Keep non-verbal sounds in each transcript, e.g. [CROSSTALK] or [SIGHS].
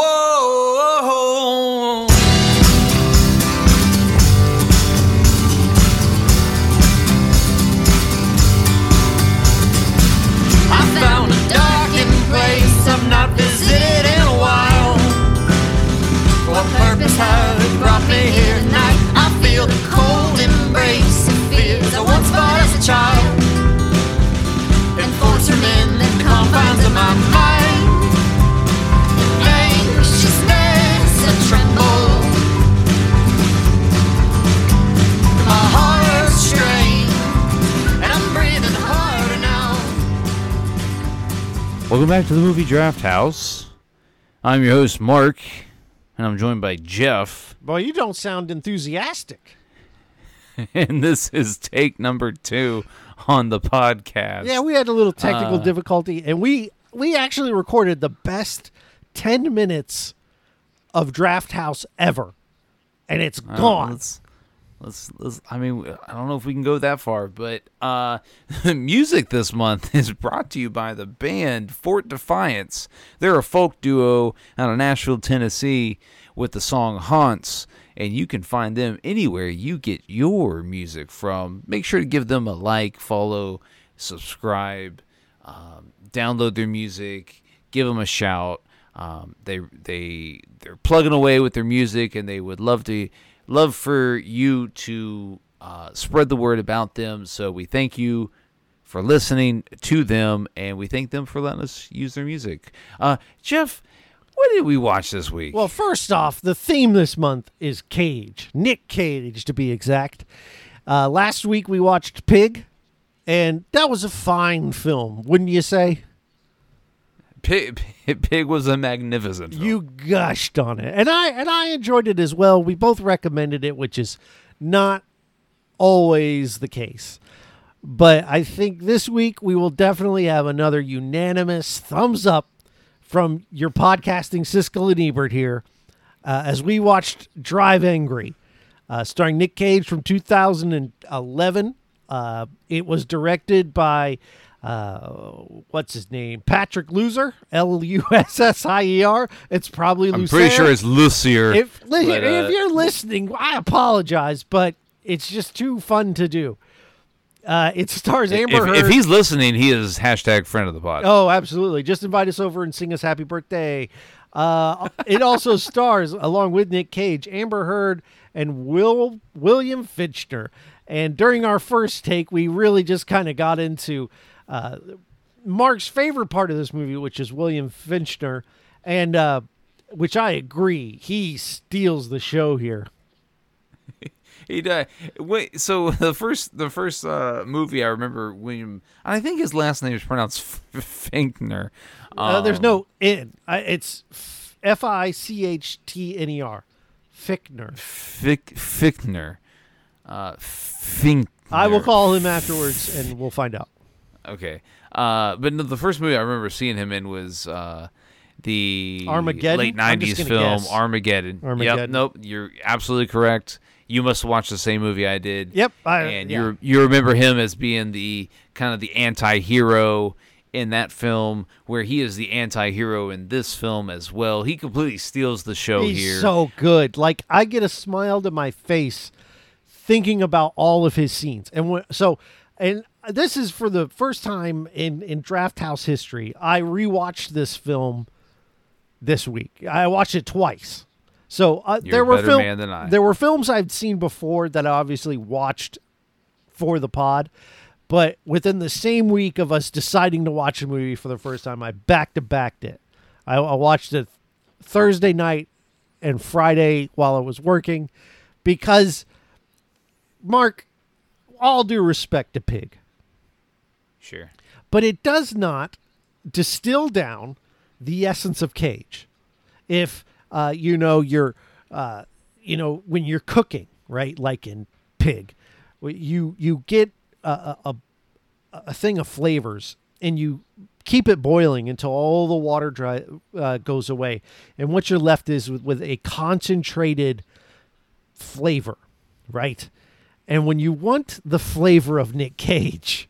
Whoa. Back to the movie Draft House. I'm your host, Mark, and I'm joined by Jeff. Boy, you don't sound enthusiastic. [LAUGHS] And this is take number two on the podcast. Yeah, we had a little technical Uh, difficulty, and we we actually recorded the best ten minutes of Draft House ever, and it's Uh, gone. Let's, let's, let's, I mean, I don't know if we can go that far, but uh, [LAUGHS] music this month [LAUGHS] is brought to you by the band Fort Defiance. They're a folk duo out of Nashville, Tennessee, with the song Haunts, and you can find them anywhere you get your music from. Make sure to give them a like, follow, subscribe, um, download their music, give them a shout. Um, they they they're plugging away with their music, and they would love to love for you to uh, spread the word about them. So we thank you for listening to them, and we thank them for letting us use their music. Uh, Jeff, what did we watch this week? Well, first off, the theme this month is Cage, Nick Cage to be exact. Uh, last week we watched Pig, and that was a fine film, wouldn't you say? Pig, [LAUGHS] Pig was a magnificent. Film. You gushed on it, and I and I enjoyed it as well. We both recommended it, which is not always the case. But I think this week we will definitely have another unanimous thumbs up from your podcasting Siskel and Ebert here uh, as we watched Drive Angry, uh, starring Nick Cage from 2011. Uh, it was directed by uh, what's his name? Patrick Loser, L U S S I E R. It's probably I'm pretty sure it's Lucier. If but, uh, if you're listening, I apologize, but it's just too fun to do. Uh, it stars Amber if, Heard. if he's listening, he is hashtag friend of the pod. Oh, absolutely. Just invite us over and sing us happy birthday. Uh, it also [LAUGHS] stars, along with Nick Cage, Amber Heard, and Will William Fichtner. And during our first take, we really just kind of got into uh, Mark's favorite part of this movie, which is William Finchner, and uh, which I agree, he steals the show here. [LAUGHS] He died. Wait, so [LAUGHS] the first the first uh, movie I remember William. I think his last name is pronounced [LAUGHS] Finkner. Uh, there's Um, no N. I, it's F I C H T N E R. Fickner. Fick Fickner. Uh, Fink. I will call him afterwards, and we'll find out. Okay. Uh, but no, the first movie I remember seeing him in was uh, the Armageddon? late I'm just '90s gonna film guess. Armageddon. Yep. Armageddon. Nope. You're absolutely correct. You must have watched the same movie I did. Yep, I- and yeah. you you remember him as being the kind of the anti-hero in that film, where he is the anti-hero in this film as well. He completely steals the show He's here. so good. Like I get a smile to my face thinking about all of his scenes. And when, so, and this is for the first time in in Draft House history. I rewatched this film this week. I watched it twice. So uh, there were better fil- man than I. there were films I'd seen before that I obviously watched for the pod. But within the same week of us deciding to watch a movie for the first time, I back to backed it. I, I watched it Thursday night and Friday while I was working because, Mark, all due respect to Pig, sure. but it does not distill down the essence of Cage. If uh, you know you're, uh, you know when you're cooking, right? Like in Pig, you you get a a, a, thing of flavors and you keep it boiling until all the water dry uh, goes away, and what you're left is with, with a concentrated flavor, right? And when you want the flavor of Nick Cage,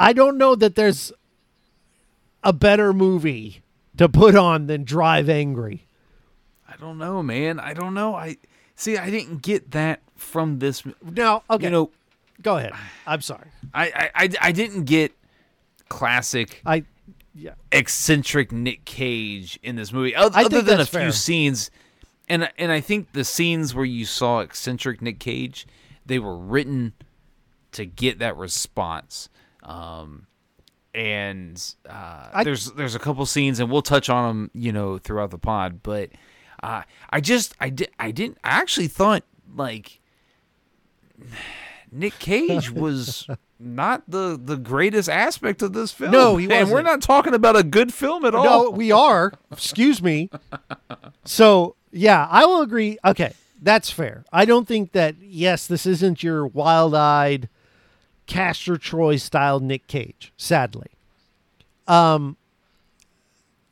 I don't know that there's a better movie to put on than Drive Angry. I don't know, man. I don't know. I see. I didn't get that from this. Now, okay, You know, go ahead. I'm sorry. I, I, I, I didn't get classic I yeah. eccentric Nick Cage in this movie, other, other than a few fair. scenes. And and I think the scenes where you saw eccentric Nick Cage, they were written to get that response. Um, and uh, I- there's there's a couple scenes, and we'll touch on them, you know, throughout the pod. But uh, I just I did I didn't I actually thought like Nick Cage [LAUGHS] was not the the greatest aspect of this film. No, he And we're wasn't. not talking about a good film at all. No, we are. Excuse me. So, yeah, I will agree. Okay, that's fair. I don't think that, yes, this isn't your wild eyed Castor Troy style Nick Cage, sadly. Um,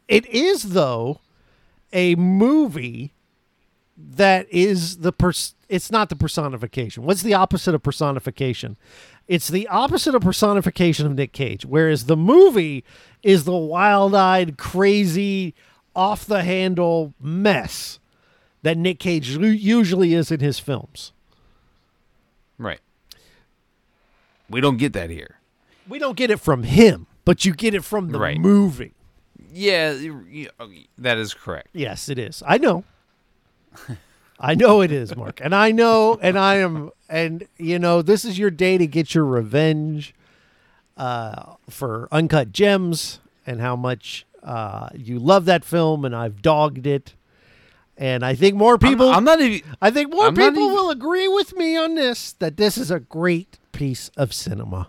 it is, though, a movie that is the pers- it's not the personification. What's the opposite of personification? It's the opposite of personification of Nick Cage, whereas the movie is the wild-eyed, crazy, off the handle mess that Nick Cage usually is in his films. Right. We don't get that here. We don't get it from him, but you get it from the Right. movie. Yeah, that is correct. Yes, it is. I know. I know it is, Mark. And I know, and I am, and you know, this is your day to get your revenge uh, for Uncut Gems and how much uh, you love that film, and I've dogged it. And I think more I'm- people, I'm, not even. I think more I'm people even- will agree with me on this that this is a great piece of cinema.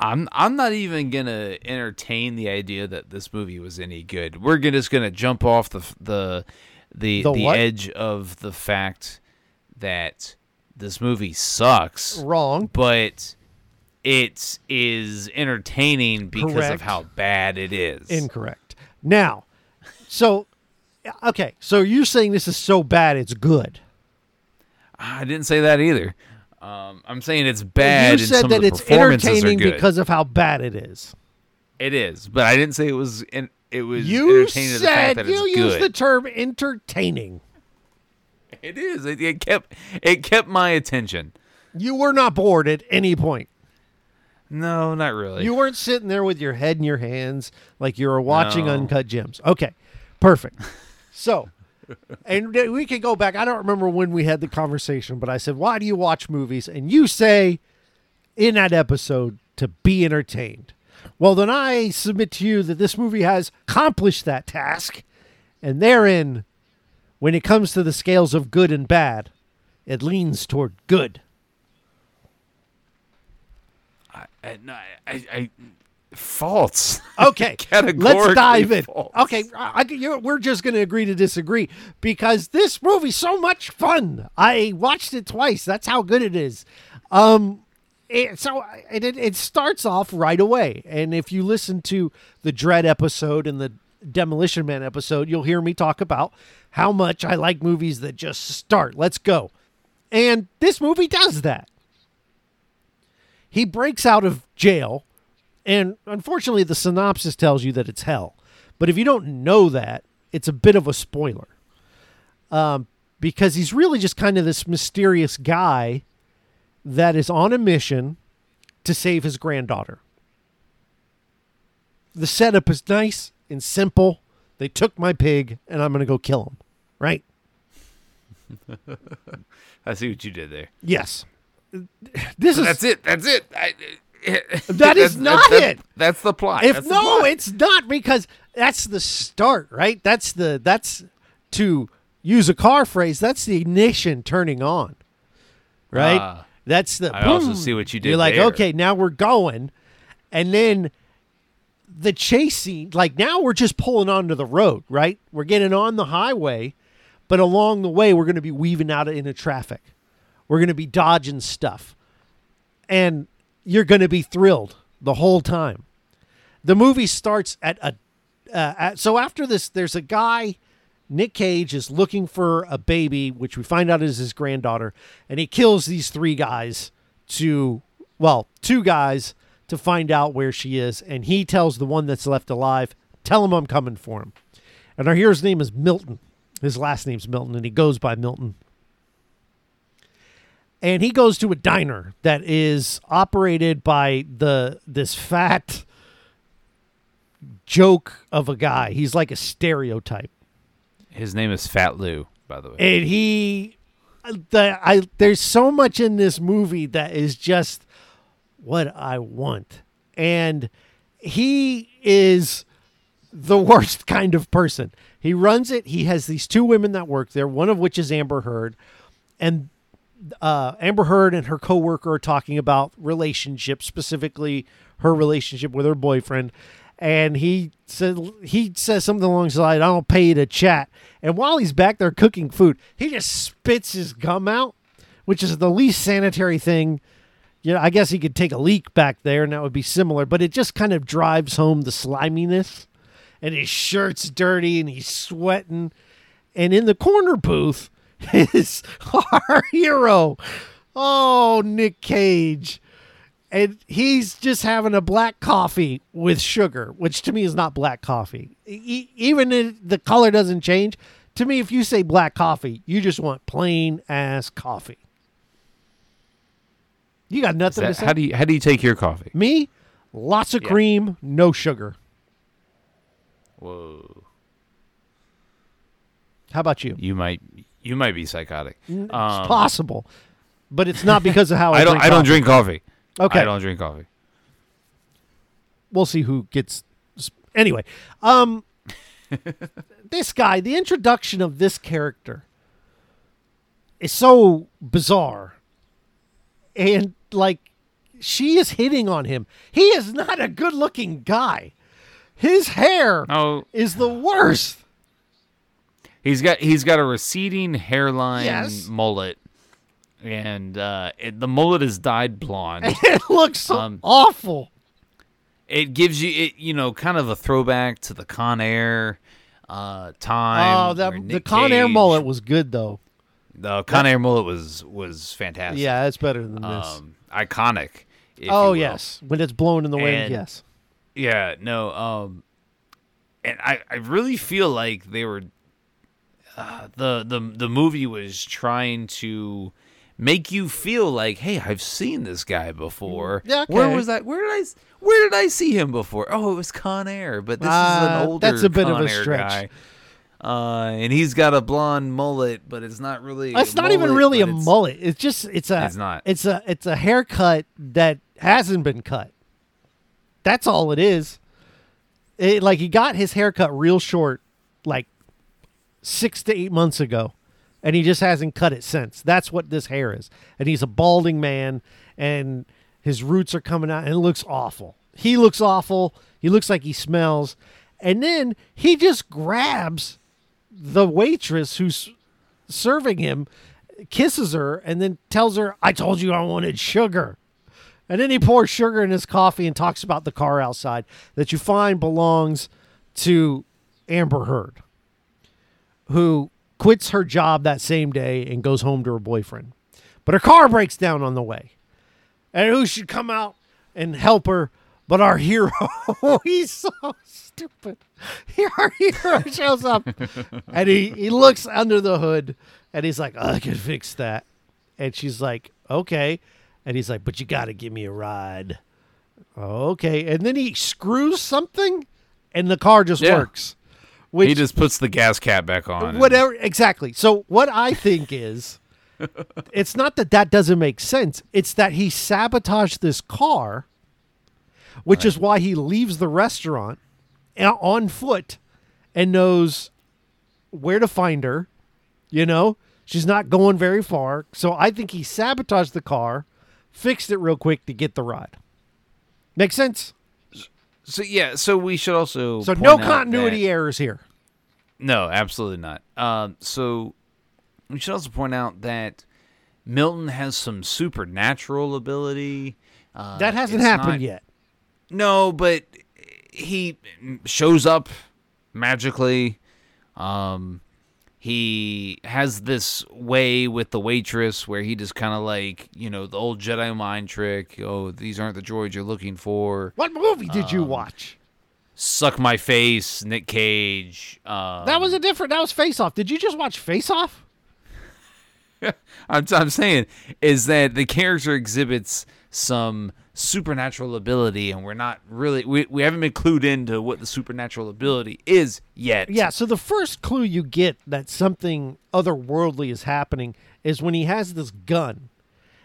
I'm. I'm not even gonna entertain the idea that this movie was any good. We're gonna- just gonna jump off the the the The the, edge of the fact that this movie sucks. Wrong. but it is entertaining because Correct. of how bad it is. Incorrect. Now, so okay, so you're saying this is so bad it's good. I didn't say that either. Um, I'm saying it's bad. you said some that it's entertaining because of how bad it is. it is, but I didn't say it was. In, it was You entertaining to the fact said you used the term entertaining. It is. It, it kept. It kept my attention. You were not bored at any point. No, not really. You weren't sitting there with your head in your hands like you were watching No. Uncut Gems. Okay, perfect. [LAUGHS] So, and we can go back. I don't remember when we had the conversation, but I said, "Why do you watch movies?" And you say in that episode to be entertained. Well, then I submit to you that this movie has accomplished that task, and therein, when it comes to the scales of good and bad, it leans toward good. I, I, I, I, false. [LAUGHS] Okay, let's dive in. false. Okay, I, I- you're, we're just going to agree to disagree because this movie's so much fun. I watched it twice. That's how good it is. Um, it, so it, it starts off right away, and if you listen to the Dread episode and the Demolition Man episode, you'll hear me talk about how much I like movies that just start. Let's go, and this movie does that. He breaks out of jail and unfortunately, the synopsis tells you that it's hell. But if you don't know that, it's a bit of a spoiler. Um, because he's really just kind of this mysterious guy that is on a mission to save his granddaughter. The setup is nice and simple. They took my pig, and I'm going to go kill him. Right? [LAUGHS] I see what you did there. Yes. This is That's it. That's it. I, [LAUGHS] That is not that's- it. That's the plot. if That's no plot. it's not because that's the start right that's the that's to use a car phrase that's the ignition turning on right Ah. that's the I also see what you did you're like there. okay now we're going and then the chase scene like now we're just pulling onto the road right we're getting on the highway but along the way we're going to be weaving out into traffic we're going to be dodging stuff and you're going to be thrilled the whole time. The movie starts at a uh, at, so after this, there's a guy. Nick Cage is looking for a baby, which we find out is his granddaughter, and he kills these three guys to, well, two guys to find out where she is, and he tells the one that's left alive, "Tell him I'm coming for him." And our hero's name is Milton. His last name's Milton, and he goes by Milton. And he goes to a diner that is operated by the this fat joke of a guy. He's like a stereotype. His name is Fat Lou, by the way. and he the I there's so much in this movie that is just what I want. And he is the [LAUGHS] worst kind of person. He runs it. He has these two women that work there, one of which is Amber Heard. And uh, Amber Heard and her coworker are talking about relationships, specifically her relationship with her boyfriend. And he said he says something along the lines, "I don't pay you to chat." And while he's back there cooking food, he just spits his gum out, which is the least sanitary thing. You know, I guess he could take a leak back there, and that would be similar. But it just kind of drives home the sliminess. And his shirt's dirty, and he's sweating. And in the corner booth is [LAUGHS] our hero. Oh, Nick Cage. And he's just having a black coffee with sugar, which to me is not black coffee. E- even if the color doesn't change, to me, if you say black coffee, you just want plain ass coffee. You got nothing to say. how do you how do you take your coffee? me, lots of Yeah. cream, no sugar. Whoa. How about you? You might you might be psychotic. it's Um, possible, but it's not because of how [LAUGHS] I, I don't drink I don't coffee. drink coffee. Okay, I don't drink coffee. we'll see who gets. Anyway, um, [LAUGHS] this guy, the introduction of this character is so bizarre, and like she is hitting on him. He is not a good-looking guy. His hair Oh, is the worst. He's got he's got a receding hairline Yes. mullet, and uh, it, the mullet is dyed blonde. [LAUGHS] it looks so Um, awful. it gives you it you know kind of a throwback to the Con Air uh, time. Oh, that the Con Air mullet was good though. The Con Air mullet was was fantastic. Yeah, it's better than this. um, iconic. if you oh yes, when it's blown in the wind, And- yes. Yeah, no, um and I I really feel like they were uh, the the the movie was trying to make you feel like, "Hey, I've seen this guy before." Yeah, Where was that? Where did I? where did I see him before? Oh, it was Con Air, but this is Ah, an older that's a bit of a Air stretch. guy. Uh, and he's got a blonde mullet, but it's not really. It's not even really a it's- mullet. It's just it's a It's not. It's a it's a haircut that hasn't been cut. That's all it is. It, like he got his haircut real short, like six to eight months ago, and he just hasn't cut it since. That's what this hair is. And he's a balding man, and his roots are coming out, and it looks awful. He looks awful. He looks like he smells, and then he just grabs the waitress who's serving him, kisses her, and then tells her, I told you I wanted sugar. And then he pours sugar in his coffee and talks about the car outside that you find belongs to Amber Heard, who quits her job that same day and goes home to her boyfriend. But her car breaks down on the way. And who should come out and help her but our hero? [LAUGHS] He's so stupid. Our hero shows up [LAUGHS] and he, he looks under the hood and he's like, oh, I can fix that. And she's like, okay. And he's like, but you got to give me a ride. Okay. And then he screws something and the car just Yeah. works. Which, He just puts the gas cap back on. and- whatever exactly. So what i think is [LAUGHS] it's not that that doesn't make sense. It's that he sabotaged this car which is why he leaves the restaurant uh, on foot and knows where to find her you know? She's not going very far. So i think he sabotaged the car fixed it real quick to get the ride. Makes sense So yeah, so we should also so no continuity errors here No, absolutely not. Um, so we should also point out that Milton has some supernatural ability. Uh, that hasn't happened not- yet No, but he shows up magically. Um, he has this way with the waitress where he just kind of like you know the old Jedi mind trick. Oh, these aren't the droids you're looking for. what movie did Um, you watch suck my face, Nick Cage. Um, That was a different. That was Face Off. Did you just watch Face Off? [LAUGHS] I'm, I'm saying is that the character exhibits some supernatural ability, and we're not really we, we haven't been clued into what the supernatural ability is yet. Yeah. So the first clue you get that something otherworldly is happening is when he has this gun,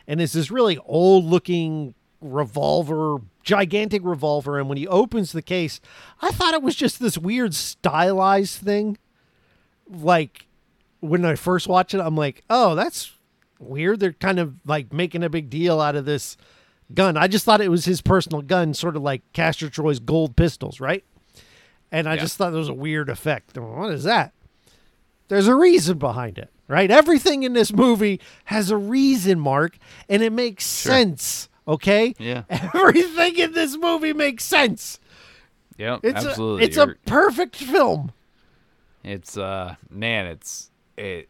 and it's this really old-looking revolver, gigantic revolver. And when he opens the case, I thought it was just this weird stylized thing. Like when I first watched it, I'm like, oh, that's weird. They're kind of like making a big deal out of this gun. I just thought it was his personal gun, sort of like Castor Troy's gold pistols, right? And I Yeah. just thought it was a weird effect. What is that? There's a reason behind it, right? Everything in this movie has a reason, Mark, and it makes sense. Okay, Yeah. [LAUGHS] everything in this movie makes sense. Yep. It's absolutely. a, it's a You're- perfect film. it's uh man, it's it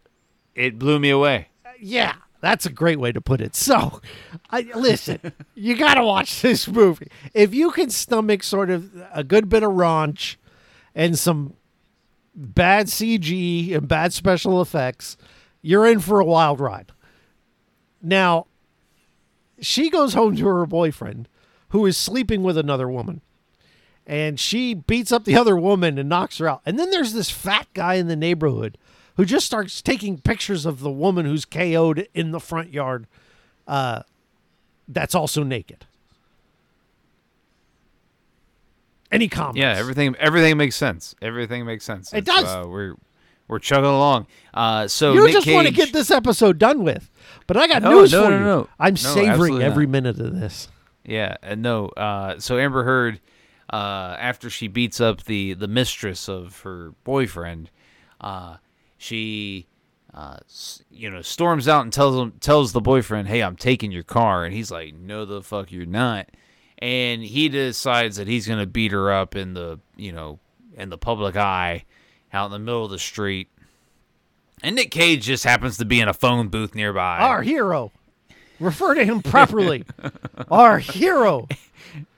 it blew me away. Yeah, that's a great way to put it. So, I listen. [LAUGHS] you got to watch this movie if you can stomach sort of a good bit of raunch and some bad CG and bad special effects. You're in for a wild ride. Now, she goes home to her boyfriend, who is sleeping with another woman. And she beats up the other woman and knocks her out. And then there's this fat guy in the neighborhood who just starts taking pictures of the woman who's KO'd in the front yard uh, that's also naked. Any comments? Yeah, everything everything makes sense. Everything makes sense. It It's, does. Uh, we're we're chugging along. Uh, so You Nick just want to get this episode done with. But I got No, news no, for no, you. no. I'm No, savoring every not. minute of this. Yeah, uh, no. Uh, so Amber Heard, uh, after she beats up the the mistress of her boyfriend, uh, she, uh, you know, storms out and tells him tells the boyfriend, "Hey, I'm taking your car," and he's like, "No, the fuck, you're not." And he decides that he's gonna beat her up in the you know in the public eye, out in the middle of the street. And Nick Cage just happens to be in a phone booth nearby. Our hero. Refer to him properly. [LAUGHS] Our hero.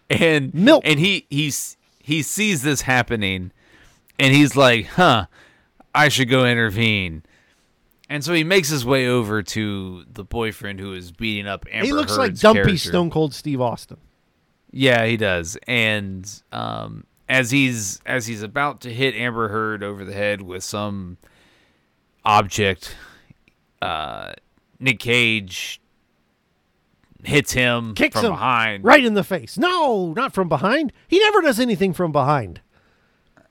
and Milk. and he he's he sees this happening and he's like huh i should go intervene and so he makes his way over to the boyfriend who is beating up Amber Heard. he looks like dumpy character. Stone Cold Steve Austin. yeah he does and um as he's as he's about to hit amber heard over the head with some object uh nick cage hits him Kicks from him behind right in the face. No, not from behind. He never does anything from behind.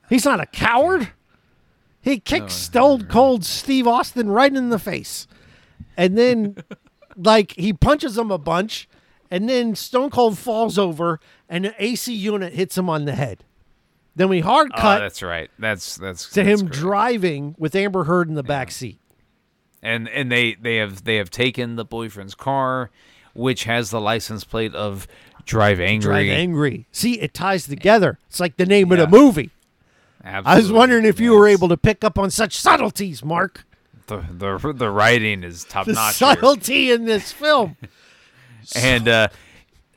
He's not a coward. He kicks Stone Cold Steve Austin right in the face. And then, [LAUGHS] like, he punches him a bunch, and then Stone Cold falls over, and an AC unit hits him on the head. Then we hard oh, cut that's right that's that's to that's him correct. driving with Amber Heard in the back seat. and and they they have they have taken the boyfriend's car which has the license plate of drive angry Drive angry. See, it ties eh. together. It's like the name of Yeah. the movie. I was wondering if you were able to pick up on such subtleties, Mark. the, the the writing is top [LAUGHS] The notch here. subtlety in this film. [LAUGHS] and uh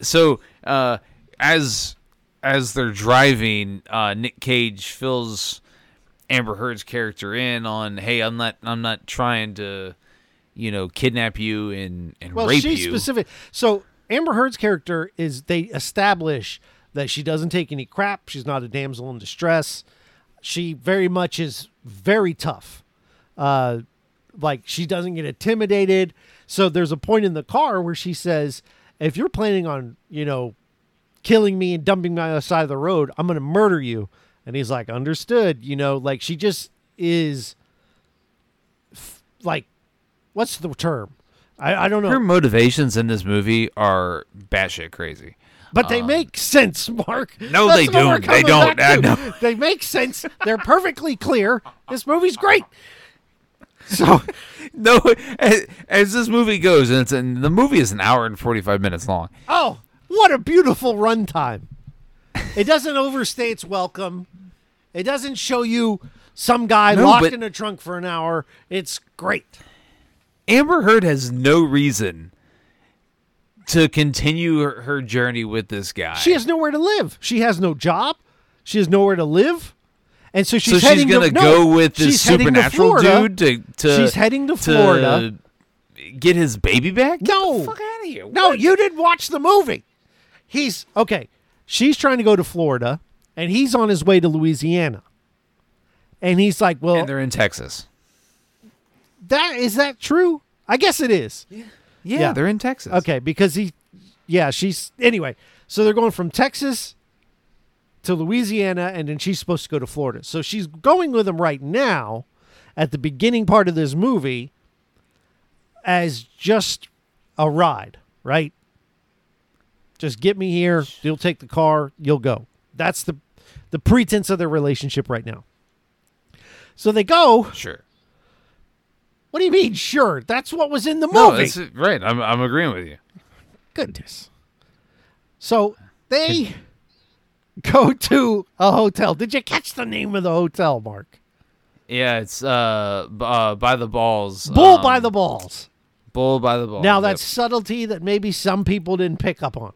so uh as as they're driving uh Nick Cage fills Amber Heard's character in on hey I'm not I'm not trying to you know kidnap you and and Well, rape she's you specific. So Amber Heard's character is they establish that she doesn't take any crap. She's not a damsel in distress. She very much is very tough. Uh, like she doesn't get intimidated. So there's a point in the car where she says, "If you're planning on, you know, killing me and dumping me on the side of the road, I'm going to murder you." And he's like, "Understood." You know, like she just is, f- like, what's the term? I, I don't know. her motivations in this movie are batshit crazy But they make sense, [LAUGHS] Mark. Um, No, That's they don't. They don't. back I know. They make sense. They're perfectly clear. This movie's great. So [LAUGHS] No, as, as this movie goes, and it's and the movie is an hour and forty five minutes long. Oh, what a beautiful runtime. It doesn't overstay its welcome. It doesn't show you some guy No, locked in a trunk for an hour. It's great. Amber Heard has no reason to continue her, her journey with this guy. She has nowhere to live. She has no job. She has nowhere to live, and so she's so she's gonna to, no, go with this to supernatural Florida. dude to to she's heading to to Florida. get his baby back. Get No. the fuck out of here. No, What? you didn't watch the movie. He's okay. She's trying to go to Florida, and he's on his way to Louisiana. And he's like, "Well, And they're in Texas. that is that true? I guess it is." Yeah, Yeah. they're in Texas. Okay, because he, yeah, she's anyway. So they're going from Texas to Louisiana, and then she's supposed to go to Florida. So she's going with him right now, at the beginning part of this movie, as just a ride, right? Just get me here. You'll take the car. You'll go. That's the the pretense of their relationship right now. So they go. Sure. What do you mean? Sure, that's what was in the movie. No, that's right. I'm I'm agreeing with you. goodness. So they [LAUGHS] go to a hotel. Did you catch the name of the hotel, Mark? Yeah, it's uh, b- uh by the balls. Bull um, by the balls. bull by the balls. Now yep. subtlety that maybe some people didn't pick up on.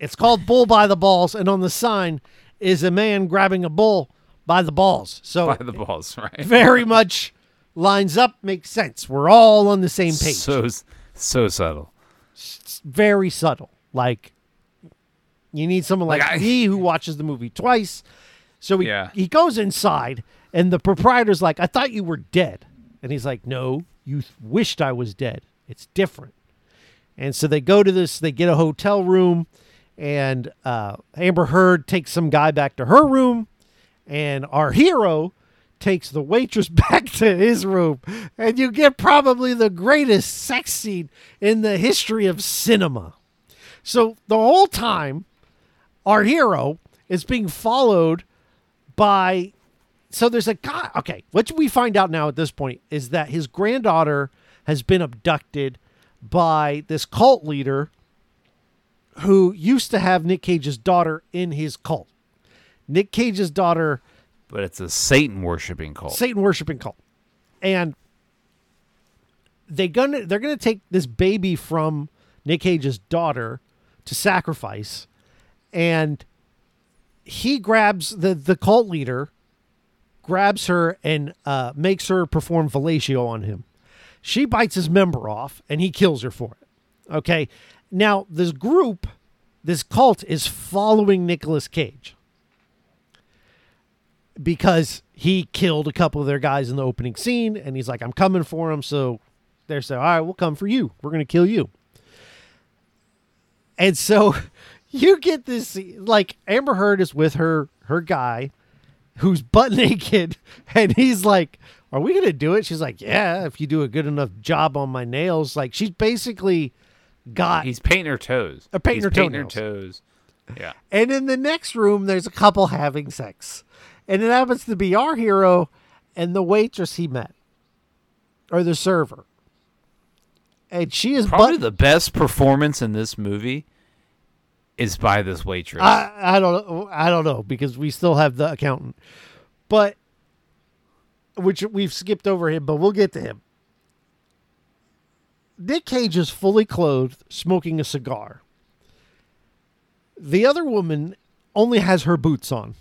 It's called bull by the balls, and on the sign is a man grabbing a bull by the balls. So by the balls, [LAUGHS] right? very much lines up, makes sense. We're all on the same page. So so subtle. It's very subtle. Like you need someone like, Like I- me who watches the movie twice. So he Yeah. he goes inside and the proprietor's like, "I thought you were dead." And he's like, "No, you wished I was dead. It's different." And so they go to this, they get a hotel room and uh, Amber Heard takes some guy back to her room and our hero takes the waitress [LAUGHS] back to his room and you get probably the greatest sex scene in the history of cinema so the whole time our hero is being followed by so there's a guy okay what we find out now at this point is that his granddaughter has been abducted by this cult leader who used to have Nick Cage's daughter in his cult. Nick Cage's daughter But it's a Satan worshiping cult. Satan worshiping cult. And they gonna they're gonna take this baby from Nick Cage's daughter to sacrifice, and he grabs the the cult leader, grabs her and uh, makes her perform fellatio on him. She bites his member off, and he kills her for it. Okay, now this group, this cult is following Nicolas Cage because he killed a couple of their guys in the opening scene and he's like i'm coming for him so they're saying all right we'll come for you we're going to kill you and so [LAUGHS] you get this like amber heard is with her her guy who's butt [LAUGHS] naked and he's like are we going to do it she's like yeah if you do a good enough job on my nails like she's basically got He's painting her toes. Uh, painting He's her painting her toes. Yeah. And in the next room, there's a couple having sex. And it happens to be our hero and the waitress he met, or the server. And she is Probably but the best performance in this movie is by this waitress. I, I don't know. I don't know because we still have the accountant, but which we've skipped over him, but we'll get to him. Nick Cage is fully clothed, smoking a cigar. The other woman only has her boots on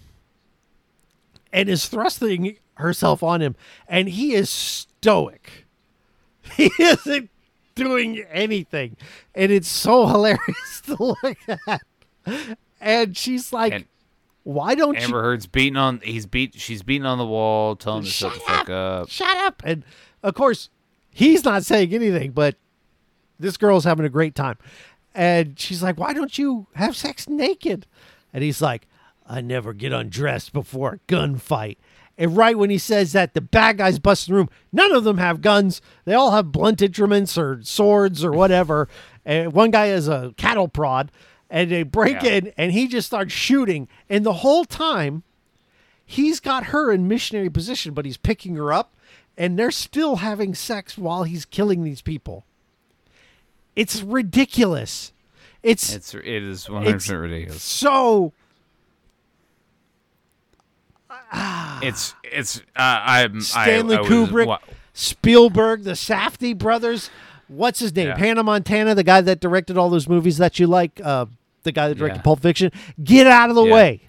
and is thrusting herself on him, and he is stoic. [LAUGHS] He isn't doing anything, and it's so [LAUGHS] hilarious to look at. And she's like, And "Why don't you Amber Heard's beating on. He's beat. She's beating on the wall, telling him to shut the fuck up. shut up. And of course, he's not saying anything, but this girl's having a great time. And she's like, Why don't you have sex naked? And he's like, I never get undressed before a gunfight. And right when he says that, the bad guys bust in the room. None of them have guns. They all have blunt instruments or swords or whatever. And one guy has a cattle prod. And they break Yeah. in and he just starts shooting. And the whole time, he's got her in missionary position, but he's picking her up, and they're still having sex while he's killing these people. It's ridiculous. It's, It's it is one hundred percent ridiculous. so It's it's uh, I'm Stanley I, I Kubrick, wa- Spielberg, the Safdie brothers. What's his name? Yeah. Hannah Montana, the guy that directed all those movies that you like. Uh, the guy that directed Yeah. Pulp Fiction. Get out of the Yeah. way.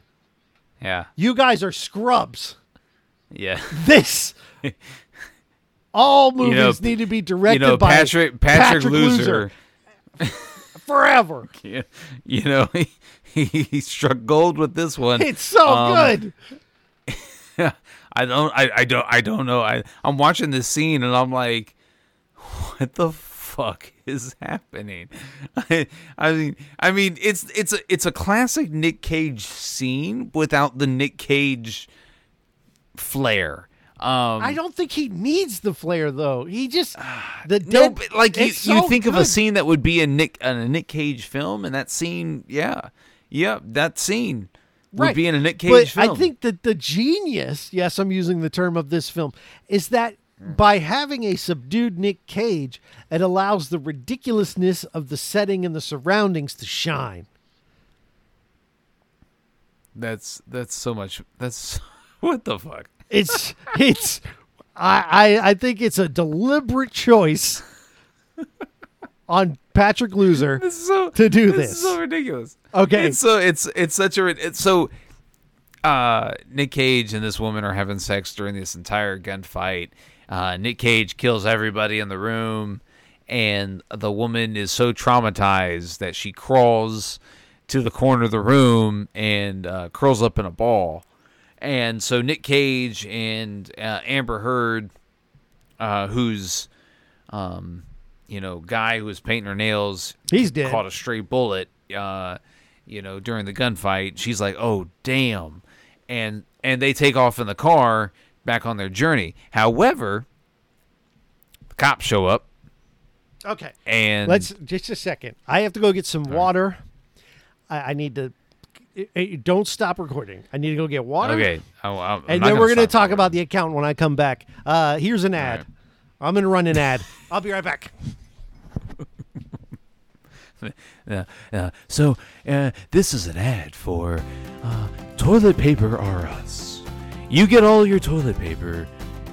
Yeah. You guys are scrubs. Yeah. [LAUGHS] This. All [LAUGHS] movies know- need to be You directed know, by Patrick Patrick, Loser. [LAUGHS] forever. You, you know, he, he struck gold with this one. It's so Um, good. I don't I, I don't I don't know. I I'm watching this scene and I'm like what the fuck is happening? [LAUGHS] I, I mean I mean it's it's a it's a classic Nick Cage scene without the Nick Cage flair. Um I don't think he needs the flair though. He just [SIGHS] the no, dead, but like you, it's you so think of a scene that would be a Nick a Nick Cage film, and that scene, yeah, yeah, that scene would be in a Nick Cage but film. I think that the genius, yes, I'm using the term of this film, is that by having a subdued Nick Cage, it allows the ridiculousness of the setting and the surroundings to shine. That's that's so much. That's [LAUGHS] what the fuck. It's it's I, I I think it's a deliberate choice [LAUGHS] on Patrick Loser so to do this. this. is so ridiculous. Okay. it's so it's it's such a it's so. Uh, Nick Cage and this woman are having sex during this entire gunfight. Uh, Nick Cage kills everybody in the room, and the woman is so traumatized that she crawls to the corner of the room and uh, curls up in a ball. And so Nick Cage and uh, Amber Heard, uh, who's, um, you know, guy who was painting her nails, He's dead. caught a stray bullet, uh, you know, during the gunfight. She's like, "Oh, damn," and and they take off in the car back on their journey. However, the cops show up Okay. and Let's just a second. I have to go get some water. I, I need to. eh, eh, Don't stop recording. I need to go get water. okay, I, I, I'm And then we're gonna going to talk recording. about the account when I come back. Uh, here's an ad. right. I'm going to run an ad. I'll be right back. Uh, uh, so, uh, this is an ad for uh, Toilet Paper R Us. You get all your toilet paper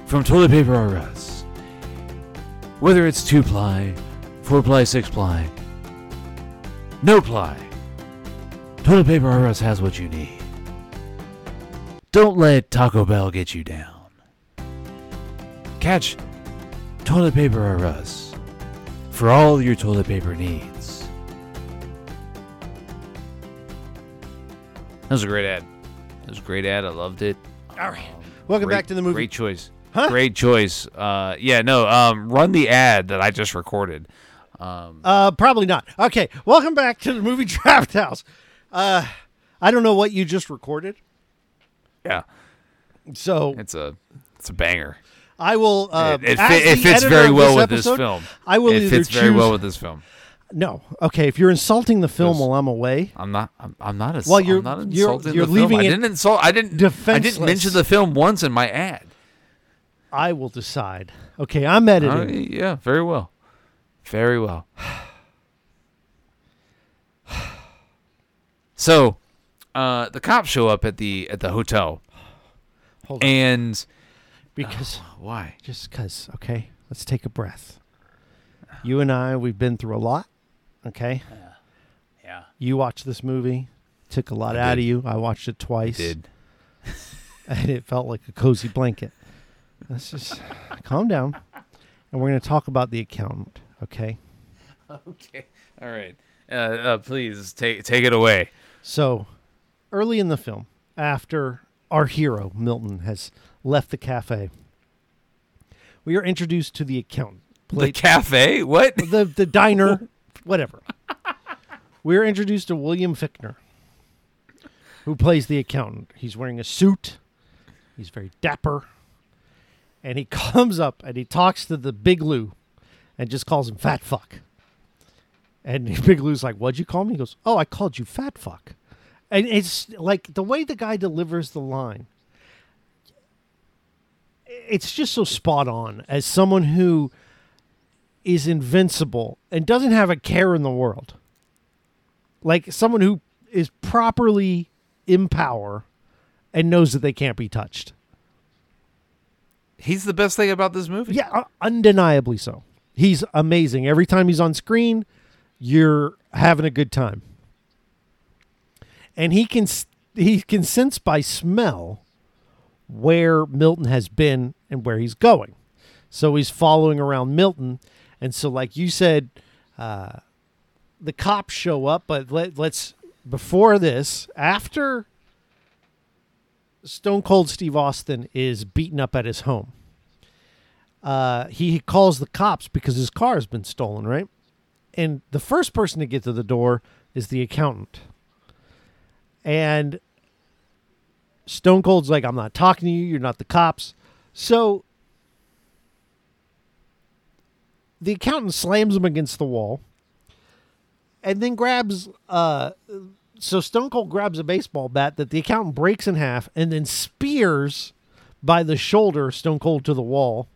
from Toilet Paper R Us. Whether it's two ply, four ply, six ply, no ply, Toilet Paper R Us has what you need. Don't let Taco Bell get you down. Catch Toilet Paper R Us for all your toilet paper needs. That was a great ad. That was a great ad. I loved it. All right. Welcome Great- back to the movie. Great choice. Huh? Great choice. Uh, yeah, no. Um, run the ad that I just recorded. Um, Uh, probably not. Okay. Welcome back to the movie [LAUGHS] Draft House. Uh, I don't know what you just recorded. yeah, So it's a it's a banger. I will. Uh, it, it, fit, it fits very well with this film. I will It fits very well with this film. No. Okay. If you're insulting the film Yes. while I'm away, I'm not. I'm, I'm not. Ins- Well, you're- I'm not you're- insulting you're the film. leaving I it didn't insult. I didn't. I didn't mention the film once in my ad. I will decide. Okay. I'm editing. Uh, yeah, very well. Very well. [SIGHS] So, uh, the cops show up at the at the hotel, Hold on. and because why? just because. Okay. Let's take a breath. You and I, we've been through a lot. Okay. Yeah, You watched this movie. Took a lot I out did. of you. I watched it twice. did [LAUGHS] and it felt like a cozy blanket. Let's just [LAUGHS] calm down, and we're going to talk about the accountant. Okay. okay. All right. Uh, uh, please take take it away. So, early in the film, after our hero Milton has left the cafe, we are introduced to the accountant. The cafe? What? the the diner, [LAUGHS] whatever. [LAUGHS] We are introduced to William Fickner, who plays the accountant. He's wearing a suit. He's very dapper, and he [LAUGHS] comes up and he talks to the Big Lou, and just calls him fat fuck. And [LAUGHS] Big Lou's like, "What'd you call me?" He goes, "Oh, I called you fat fuck." And it's like the way the guy delivers the line. It's just so spot on as someone who is invincible and doesn't have a care in the world. Like someone who is properly in power and knows that they can't be touched. He's the best thing about this movie. Yeah, uh, undeniably so. He's amazing. Every time he's on screen, you're having a good time. And he can he can sense by smell where Milton has been and where he's going. So he's following around Milton, and so like you said, uh, the cops show up. But let, let's before this, after Stone Cold Steve Austin is beaten up at his home. Uh, he calls the cops because his car has been stolen, right? And the first person to get to the door is the accountant. And Stone Cold's like, I'm not talking to you. You're not the cops. So the accountant slams him against the wall and then grabs uh so Stone Cold grabs a baseball bat that the accountant breaks in half and then spears by the shoulder Stone Cold to the wall.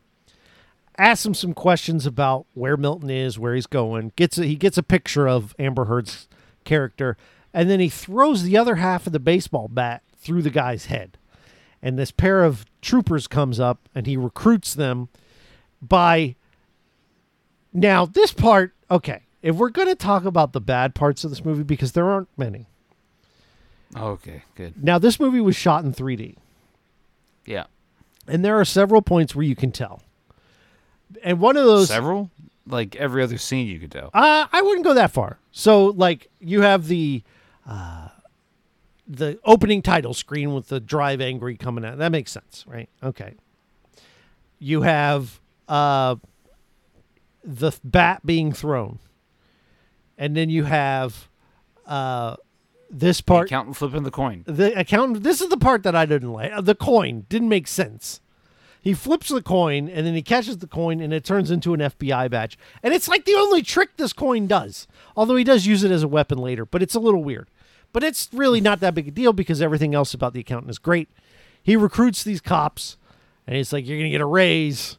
Asks him some questions about where Milton is, where he's going. Gets a, he gets a picture of Amber Heard's character, and then he throws the other half of the baseball bat through the guy's head. And this pair of troopers comes up, and he recruits them by. Now this part, okay. If we're going to talk about the bad parts of this movie, because there aren't many, Okay, good. Now, this movie was shot in 3D, Yeah. and there are several points where you can tell. And one of those, Several? Like every other scene you could tell. uh, I wouldn't go that far. So, like, you have the uh, the opening title screen with the drive angry coming out. That makes sense, right? Okay. You have uh, the bat being thrown, and then you have uh, this The part. accountant flipping the coin. the accountant this is the part that i didn't like. Uh, the coin didn't make sense. He flips the coin and then he catches the coin and it turns into an fbi badge. And it's like the only trick this coin does. Although he does use it as a weapon later but it's a little weird. But it's really not that big a deal because everything else about the accountant is great. He recruits these cops and he's like you're gonna get a raise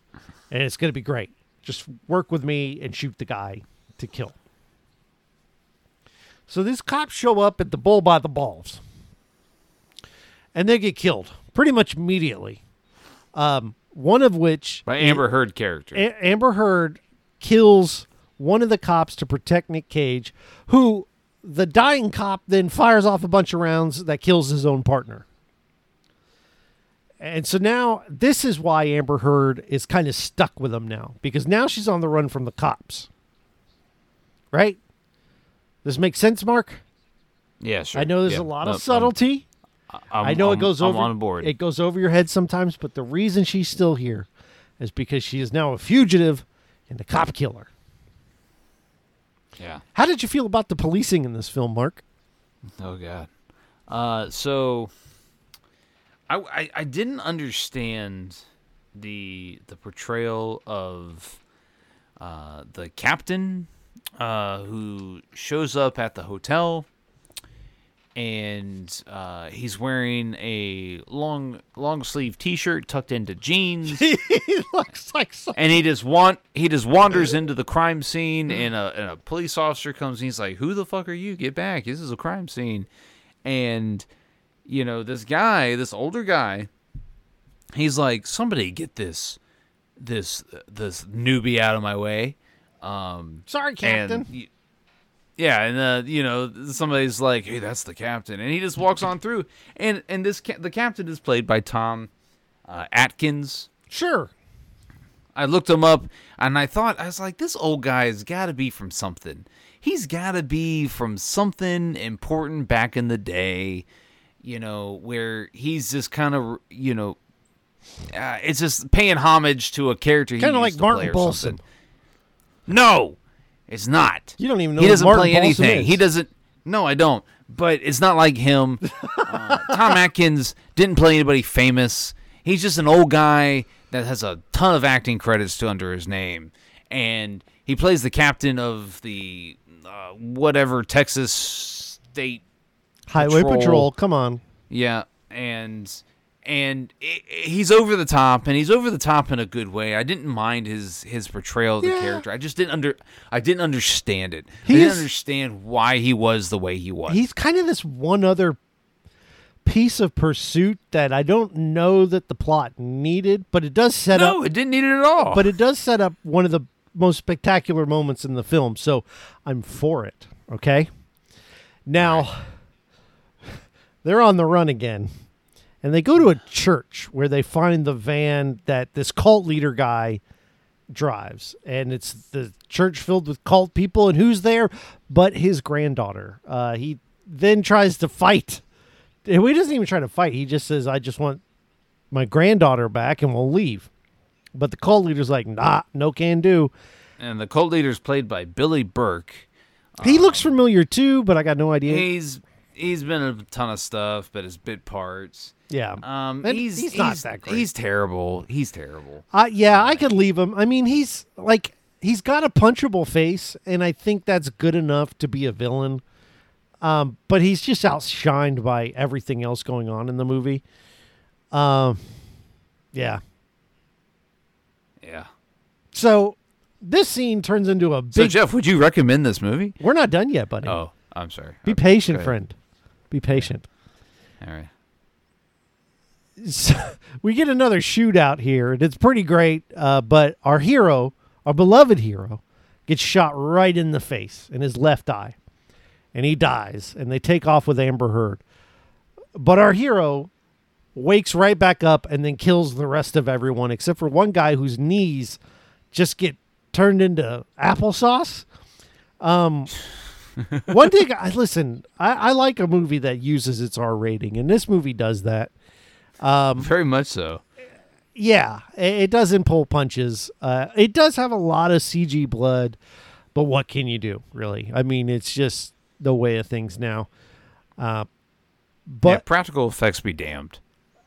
and it's gonna be great just work with me and shoot the guy to kill so these cops show up at the bull by the balls and they get killed pretty much immediately. Um, one of which By Amber Heard character. A- Amber Heard kills one of the cops to protect Nick Cage, who the dying cop then fires off a bunch of rounds that kills his own partner. And so now this is why Amber Heard is kind of stuck with him now because now she's on the run from the cops. Right? This makes sense, Mark? yeah, sure. I know there's Yeah. a lot No, of subtlety. I'm, I'm, I know I'm- it goes I'm over on board. It goes over your head sometimes, but the reason she's still here is because she is now a fugitive and a cop killer. yeah. How did you feel about the policing in this film, Mark? Oh God. Uh, so I, I I didn't understand the the portrayal of uh, the captain uh, who shows up at the hotel and uh, he's wearing a long long sleeve t-shirt tucked into jeans. [LAUGHS] He looks like so- and he just want he just wanders into the crime scene and a, and a police officer comes and he's like who the fuck are you? Get back. This is a crime scene. And you know this guy this older guy he's like somebody get this this this newbie out of my way um Sorry, Captain. and yeah, and uh, you know somebody's like, "Hey, that's the captain," and he just walks on through. And and this ca- the captain is played by Tom uh, Atkins. sure. I looked him up, and I thought I was like, "This old guy has got to be from something. He's got to be from something important back in the day, you know, where he's just kind of, you know." Uh, it's just paying homage to a character he Kinda like Martin Bolson. No, it's not. You don't even know He doesn't Martin play Bolson anything. is. He doesn't. No, I don't. But it's not like him. [LAUGHS] uh, Tom Atkins didn't play anybody famous. He's just an old guy that has a ton of acting credits to under his name, and he plays the captain of the uh, whatever Texas state Highway Patrol. Patrol. Come on. Yeah, and and i he's over the top, and he's over the top in a good way. I didn't mind his his portrayal of the Yeah. character. I just didn't under I didn't understand it. I didn't understand why he was the way he was. He's kind of this one other piece of pursuit that I don't know that the plot needed, but it does set up no, it didn't need it at all. but it does set up one of the most spectacular moments in the film. So I'm for it. Okay. Now, they're on the run again. And they go to a church where they find the van that this cult leader guy drives. And it's the church filled with cult people. And who's there but his granddaughter? Uh, he then tries to fight. He doesn't even try to fight. He just says, I just want my granddaughter back and we'll leave. But the cult leader's like, nah, no can do. And the cult leader's played by Billy Burke. He looks familiar too, but I got no idea. He's he's been in a ton of stuff, but his bit parts. yeah. Um, he's, he's not that great. He's terrible. He's terrible. Uh, yeah, I could leave him. I mean, he's like he's got a punchable face, and I think that's good enough to be a villain. Um, but he's just outshined by everything else going on in the movie. Um, yeah. Yeah. So this scene turns into a big. So. Jeff, would you recommend this movie? we're not done yet, buddy. Oh, I'm sorry. Be patient, friend. Be patient. All right. So, [LAUGHS] we get another shootout here, and it's pretty great. Uh, but our hero, our beloved hero, gets shot right in the face in his left eye, and he dies. And they take off with Amber Heard. But our hero wakes right back up and then kills the rest of everyone except for one guy whose knees just get turned into applesauce. Um, [SIGHS] [SIGHS] [SIGHS] one thing, I listen. I, I like a movie that uses its R rating, and this movie does that. Very much so. Yeah, it, it doesn't pull punches. Uh, it does have a lot of CG blood, but what can you do, really? I mean, it's just the way of things now. Uh, but yeah, practical effects be damned.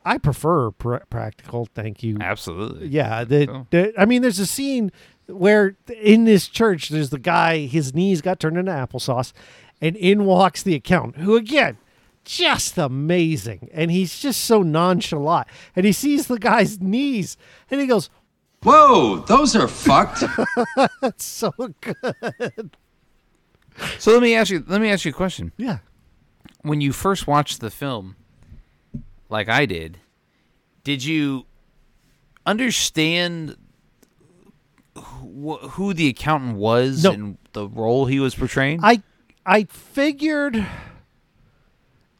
I prefer pr- practical. Thank you. Absolutely. Yeah, the, So- the- I mean, there's a scene where in this church, there's the guy, his knees got turned into applesauce, and in walks the accountant, who again, just amazing, and he's just so nonchalant, and he sees the guy's knees, and he goes, Whoa, those are fucked. [LAUGHS] "That's so good." So let me ask you. Let me ask you a question. Yeah, When you first watched the film, like I did, did you understand who, who the accountant was No. and the role he was portraying? I I figured.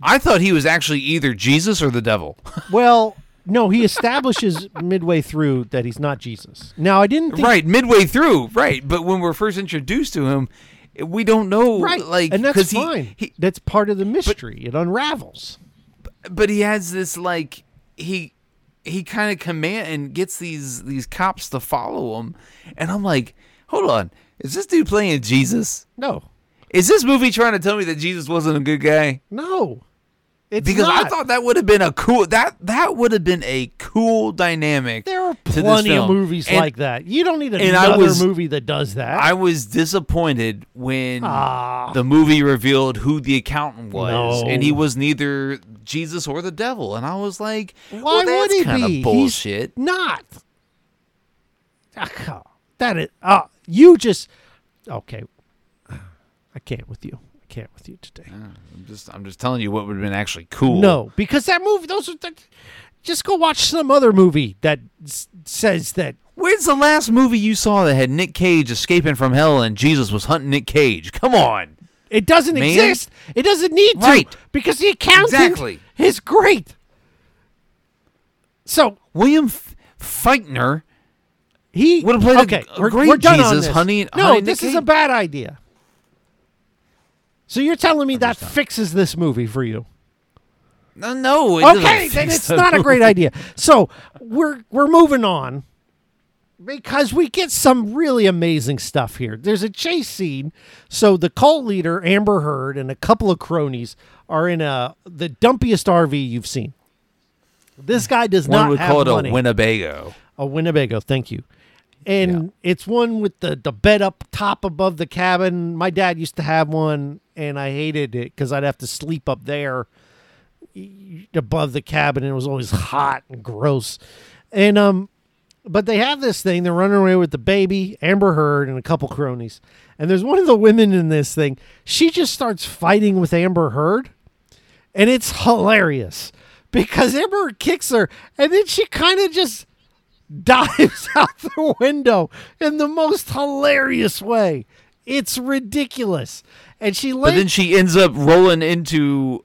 I thought he was actually either Jesus or the devil. [LAUGHS] Well, no, he establishes midway through that he's not Jesus. Now, I didn't think right, midway through, right. But when we're first introduced to him, we don't know, right, like, and that's 'cause he- fine. he, that's part of the mystery. it unravels. but he has this like he he kind of command and gets these these cops to follow him and i'm like hold on is this dude playing jesus? No, is this movie trying to tell me that jesus wasn't a good guy? No, it's because i thought that would have been a cool that that would have been a cool dynamic There are plenty of movies And like that. You don't need and I another was- movie that does that. I was disappointed when Ah. the movie revealed who the accountant was, No. and he was neither Jesus or the devil. And I was like, Why well, that's would he be? bullshit. He's not. Ah, That is. Uh, you just. Okay. I can't with you. Can't with you today. I'm just, I'm just telling you what would have been actually cool. No, because that movie. Those are. That, just go watch some other movie that s- says that. Where's the last movie you saw that had Nick Cage escaping from hell and Jesus was hunting Nick Cage? Come on. It doesn't Man. exist. It doesn't need to. Right. Because the accountant Exactly. is great. So William F- Feitner. he Would've played okay. a we're, great we're done on Jesus, this. honey- no, honey Nick this is a bad idea. So you're telling me that fixes this movie for you? No, no. it Okay, then it's the not a great idea. So we're we're moving on because we get some really amazing stuff here. There's a chase scene. So the cult leader Amber Heard and a couple of cronies are in a the dumpiest RV you've seen. This guy does One not would have call it money. a Winnebago. A Winnebago, thank you. And it's one with the, the bed up top above the cabin. My dad used to have one, and I hated it because I'd have to sleep up there above the cabin, and it was always hot and gross. And um, but they have this thing. They're running away with the baby, Amber Heard, and a couple cronies. And there's one of the women in this thing. She just starts fighting with Amber Heard, and it's hilarious because Amber kicks her, and then she kind of just dives [LAUGHS] out the window in the most hilarious way. It's ridiculous. And she But then she ends up rolling into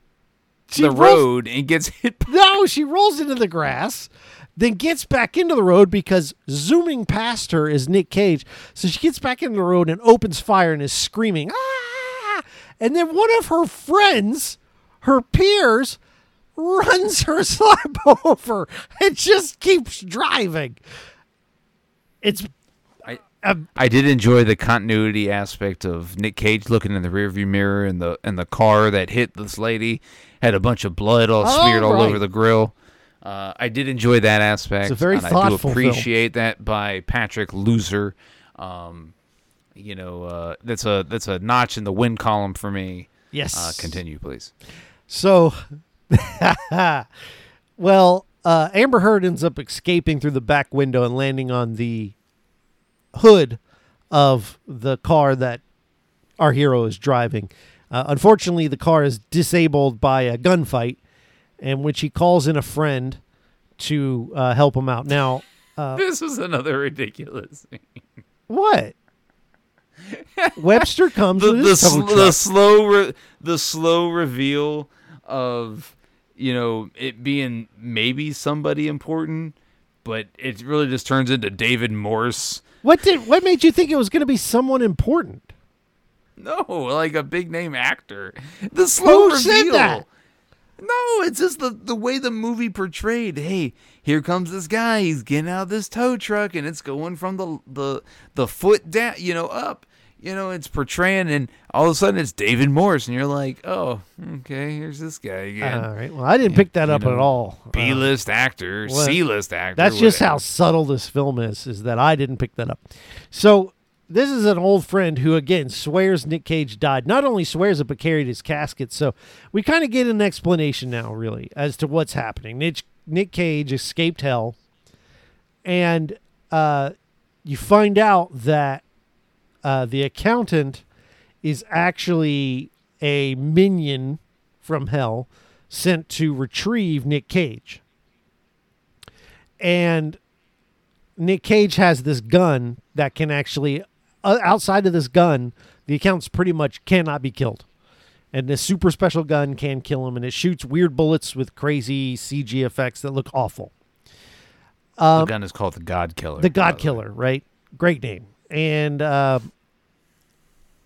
the rolls- road and gets [LAUGHS] hit. By, No, she rolls into the grass, then gets back into the road because zooming past her is Nick Cage. So she gets back into the road and opens fire and is screaming, ah! And then one of her friends, her peers, runs her [LAUGHS] slap over and just keeps driving. It's I, um, I did enjoy the continuity aspect of Nick Cage looking in the rearview mirror and the and the car that hit this lady had a bunch of blood all smeared all right. over the grill. Uh, I did enjoy that aspect. It's a very and I thoughtful do film. appreciate that by Patrick Loser. Um, you know, uh, that's a that's a notch in the win column for me. yes. Uh, continue, please. So, [LAUGHS] well, uh, Amber Heard ends up escaping through the back window and landing on the hood of the car that our hero is driving. Uh, unfortunately, the car is disabled by a gunfight, in which he calls in a friend to uh, help him out. Now, uh, [LAUGHS] This was another ridiculous. Thing. what? [LAUGHS] Webster comes the with the, sl- the slow re- the slow reveal of you know it being maybe somebody important, but it really just turns into David Morse. What did? What made you think it was going to be someone important? No, like a big name actor. The slow Who reveal. said that? No, it's just the the way the movie portrayed. Hey, here comes this guy. He's getting out of this tow truck, and it's going from the the the foot down, you know, up. You know, it's portraying, and all of a sudden it's David Morse, and you're like, oh, okay, here's this guy again. All right. Well, I didn't pick that up know, at all. Uh, B list actor, what- C list actor. That's just how subtle this film is, is that I didn't pick that up. So this is an old friend who again swears Nick Cage died. Not only swears it, but carried his casket. So we kind of get an explanation now, really, as to what's happening. Nick, Nick Cage escaped hell, and uh, you find out that uh, the accountant is actually a minion from hell sent to retrieve Nick Cage. And Nick Cage has this gun that can actually, uh, outside of this gun, the accountants pretty much cannot be killed. And this super special gun can kill him, and it shoots weird bullets with crazy CG effects that look awful. the gun is called the God Killer. um, The God. Killer, right? Great name. And uh,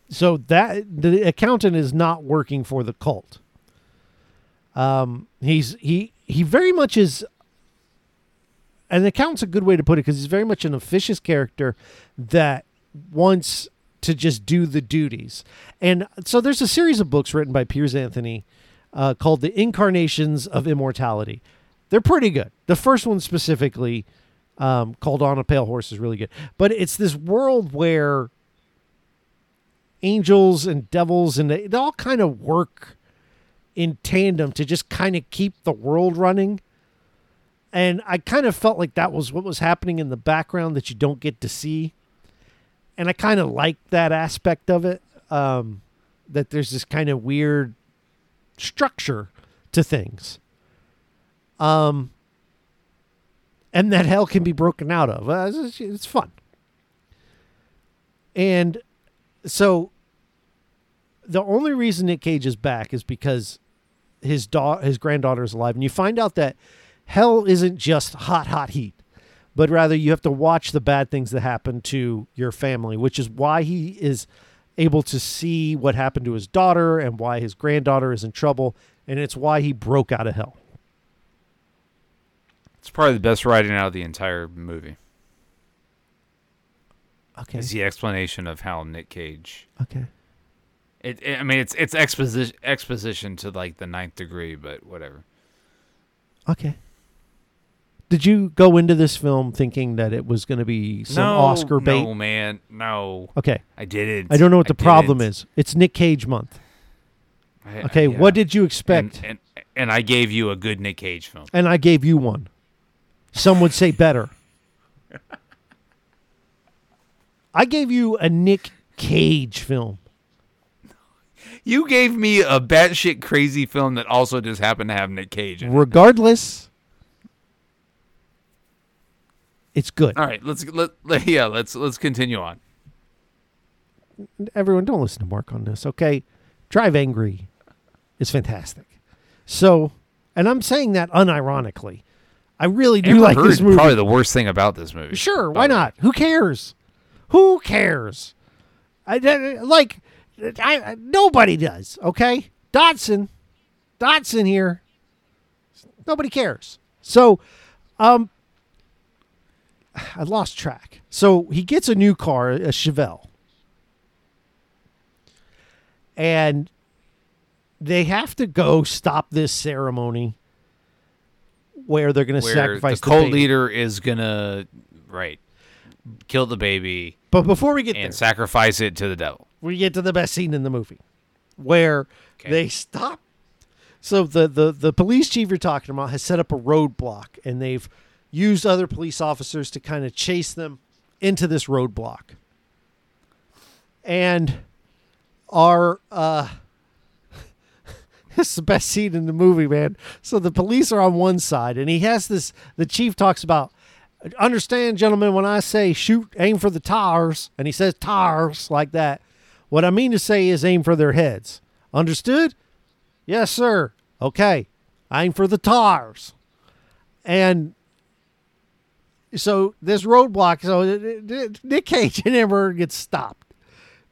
so that the accountant is not working for the cult. Um, he's he he very much is. An accountant's a good way to put it because he's very much an officious character that wants to just do the duties. And so there's a series of books written by Piers Anthony uh, called The Incarnations of Immortality. They're pretty good. The first one specifically, um, called On a Pale Horse, is really good. But it's this world where angels and devils and they, they all kind of work in tandem to just kind of keep the world running. And I kind of felt like that was what was happening in the background that you don't get to see. And I kind of like that aspect of it. Um, that there's this kind of weird structure to things. Um, and that hell can be broken out of. Uh, it's, it's fun. And so the only reason Nick Cage is back is because his da- his granddaughter is alive, and you find out that hell isn't just hot, hot heat, but rather you have to watch the bad things that happen to your family, which is why he is able to see what happened to his daughter and why his granddaughter is in trouble, and it's why he broke out of hell. It's probably the best writing out of the entire movie. Okay. Is the explanation of how Nick Cage. Okay. It, it- I mean, it's it's exposition exposition to like the ninth degree, but whatever. Okay. Did you go into this film thinking that it was going to be some no, Oscar bait? No, man, no, Okay. I didn't. I don't know what the problem didn't. is. It's Nick Cage month. I- Okay, yeah. what did you expect? And, and and I gave you a good Nick Cage film. and I gave you one. Some would say better. I gave you a Nick Cage film. You gave me a batshit crazy film that also just happened to have Nick Cage. In it. Regardless, it's good. All right, let's let, let yeah, let's let's continue on. Everyone, don't listen to Mark on this, okay? Drive Angry is fantastic. So, and I'm saying that unironically. I really do Amber like Heard this movie. Probably the worst thing about this movie. Sure, why not? Who cares? Who cares? I, I- like I, I- nobody does. Okay, Dodson, Dodson here. Nobody cares. So, um, [SIGHS] I lost track. So he gets a new car, a Chevelle, and they have to go stop this ceremony where they're going to sacrifice the the cult baby. leader is gonna right kill the baby But before we get and there, sacrifice it to the devil. we get to the best scene in the movie where Okay. they stop so the, the the police chief you're talking about has set up a roadblock and they've used other police officers to kind of chase them into this roadblock and our uh this is the best scene in the movie man. So the police are on one side and he has this the chief talks about understand gentlemen when i say shoot aim for the tires and he says tires like that. What i mean to say is aim for their heads. Understood? Yes sir. Okay. Aim for the tires. And so this roadblock so nick cage [LAUGHS] and amber gets stopped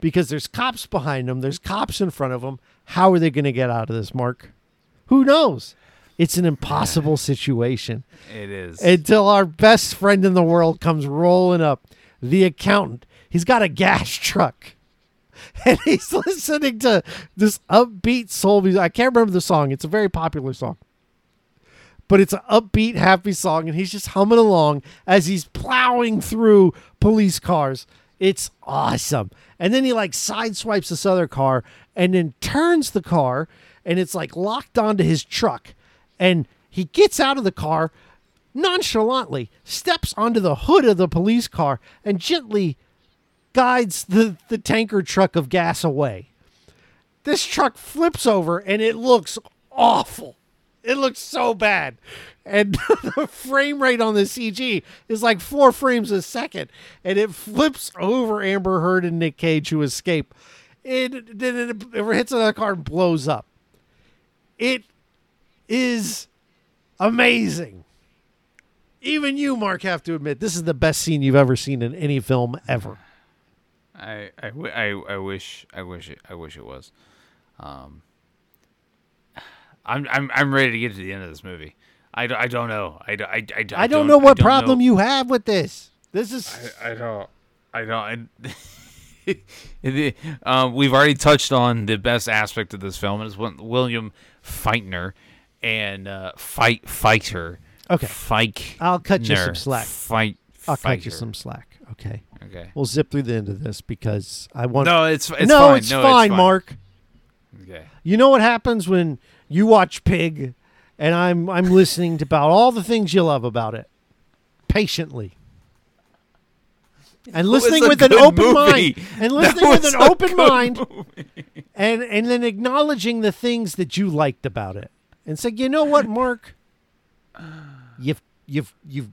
because there's cops behind them there's cops in front of them how are they going to get out of this mark who knows it's an impossible [SIGHS] situation It is. until our best friend in the world comes rolling up, the accountant. He's got a gas [LAUGHS] truck. And he's listening to this upbeat soul music. I can't remember the song. It's a very popular song. But it's an upbeat, happy song, and he's just humming along as he's plowing through police cars. It's awesome. And then he like sideswipes this other car and then turns the car and it's like locked onto his truck. And he gets out of the car nonchalantly, steps onto the hood of the police car and gently guides the, the tanker truck of gas away. This truck flips over and it looks awful. It looks so bad. And [LAUGHS] the frame rate on the CG is like four frames a second. And it flips over Amber Heard and Nick Cage who escape. It then it, it hits another car and blows up. It is amazing. Even you, Mark, have to admit this is the best scene you've ever seen in any film ever. I, I, I, I wish I wish it I wish it was. Um, I'm I'm I'm ready to get to the end of this movie. I, don't- I don't know. I, don't- I, I, I, I don't know what problem know. you have with this. This is I don't. I don't. I, [LAUGHS] [LAUGHS] um, we've already touched on the best aspect of this film, and it's when William Feitner and uh, fight fighter. Okay. Fike. I'll cut you some slack. Fight. I'll cut you some slack. Okay. Okay. We'll zip through the end of this because I want No, it's it's No, fine. it's no, fine, it's Mark. Okay. You know what happens when you watch Pig and I'm I'm listening to about all the things you love about it patiently. And listening with an open movie. mind and That listening with an open mind movie. [LAUGHS] and and then acknowledging the things that you liked about it and say, you know what, Mark, you've you've you've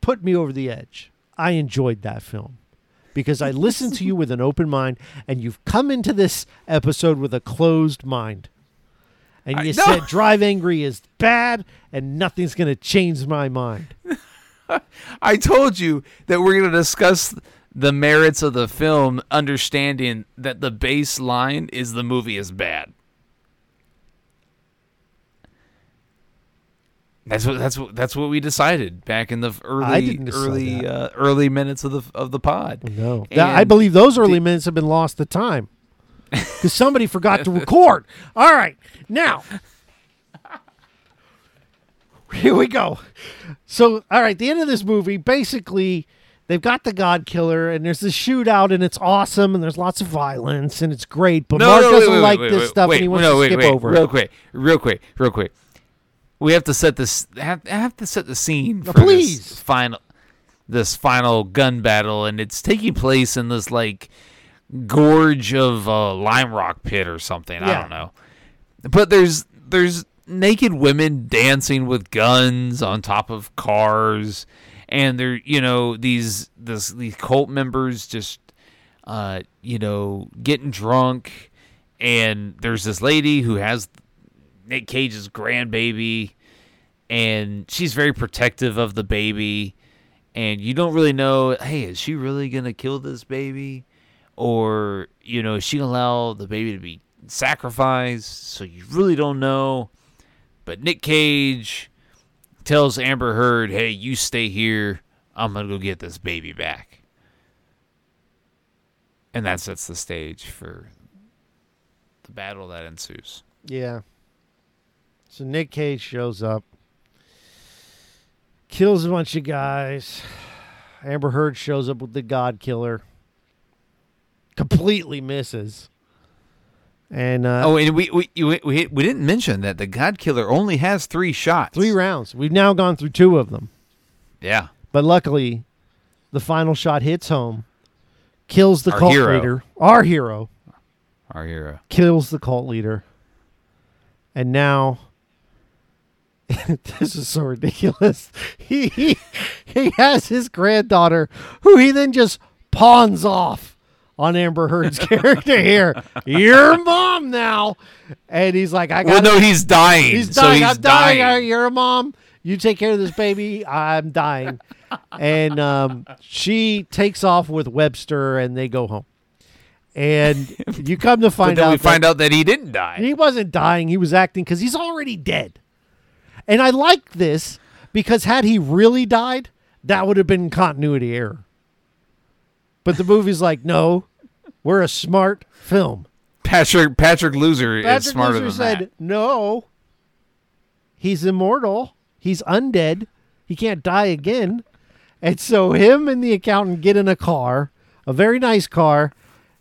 put me over the edge. I enjoyed that film because I listened to you with an open mind, and you've come into this episode with a closed mind. And I- you no. said Drive Angry is bad, and nothing's going to change my mind. [LAUGHS] [LAUGHS] I told you that we're going to discuss the merits of the film, understanding that the baseline is the movie is bad. That's what that's what that's what we decided back in the early early uh, early minutes of the of the pod. No, That- I believe those early minutes have been lost to time [LAUGHS] because somebody forgot to record. [LAUGHS] All right, now [LAUGHS] here we go. So, all right, the end of this movie, basically, they've got the God Killer, and there's this shootout, and it's awesome, and there's lots of violence, and it's great. But Mark wait, doesn't wait, like wait, this wait, stuff, and he wants no, to skip over real quick, real quick, real quick. We have to set this have, have to set the scene for please. this final this final gun battle, and it's taking place in this like gorge of a lime rock pit or something. I don't know, but there's there's naked women dancing with guns on top of cars, and they're you know these this these cult members just uh you know getting drunk, and there's this lady who has Nick Cage's grandbaby, and she's very protective of the baby, and you don't really know. Hey, is she really gonna kill this baby, or you know, is she gonna allow the baby to be sacrificed? So you really don't know. But Nick Cage tells Amber Heard, "Hey, you stay here. I'm gonna go get this baby back." And that sets the stage for the battle that ensues. Yeah. So Nick Cage shows up, kills a bunch of guys. Amber Heard shows up with the God Killer, completely misses. And uh, Oh, and we we, we we didn't mention that the God Killer only has three shots. three rounds. We've now gone through two of them. Yeah. But luckily, the final shot hits home, kills the Our cult hero. leader. Our hero Our hero. kills the cult leader. And now [LAUGHS] this is so ridiculous. [LAUGHS] He, he he has his granddaughter who he then just pawns off on Amber Heard's [LAUGHS] character here. Your mom now. And he's like, I got. Well, no, he's dying. He's so dying. he's I'm dying. dying. You're a mom. You take care of this baby. I'm dying. and um, she takes off with Webster, and they go home. And [LAUGHS] you come to find out we that find out that he didn't die. he wasn't dying. He was acting because he's already dead. And I like this because had he really died, that would have been continuity error. But the movie's like, no, we're a smart film. Patrick Patrick Loser is Patrick smarter Lucer than said, that. no, he's immortal. He's undead. He can't die again. And so him and the accountant get in a car, a very nice car,